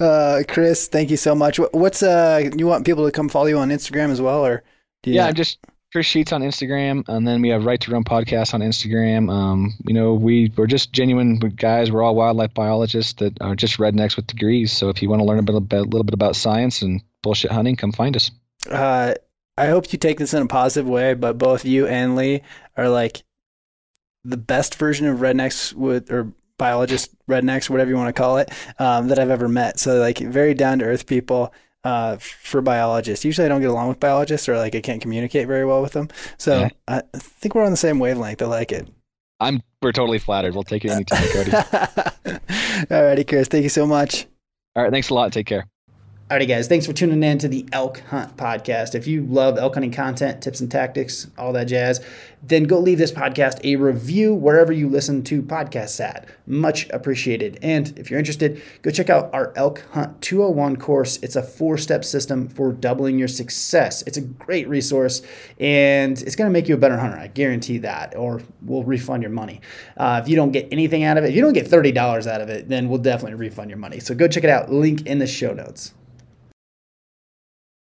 uh, Chris, thank you so much. What- What's uh, you want people to come follow you on Instagram as well, or do you Yeah, not- I'm just Chris Sheets on Instagram, and then we have Right to Run podcast on Instagram. Um, you know, we we're just genuine guys. We're all wildlife biologists that are just rednecks with degrees. So if you want to learn a bit a little bit about science and bullshit hunting, come find us. uh, I hope you take this in a positive way, but both you and Lee are like the best version of rednecks with or biologist rednecks, whatever you want to call it, um, that I've ever met. So like very down to earth people. Uh, for biologists, usually I don't get along with biologists, or like I can't communicate very well with them. So Yeah. I think we're on the same wavelength. I like it. I'm we're totally flattered. We'll take it anytime, Cody. All righty, Chris. Thank you so much. All right, thanks a lot. Take care. Alrighty, guys, thanks for tuning in to the Elk Hunt Podcast. If you love elk hunting content, tips and tactics, all that jazz, then go leave this podcast a review wherever you listen to podcasts at. Much appreciated. And if you're interested, go check out our Elk Hunt 201 course. It's a four step system for doubling your success. It's a great resource and it's going to make you a better hunter. I guarantee that, or we'll refund your money. Uh, if you don't get anything out of it, if you don't get $30 out of it, then we'll definitely refund your money. So go check it out. Link in the show notes.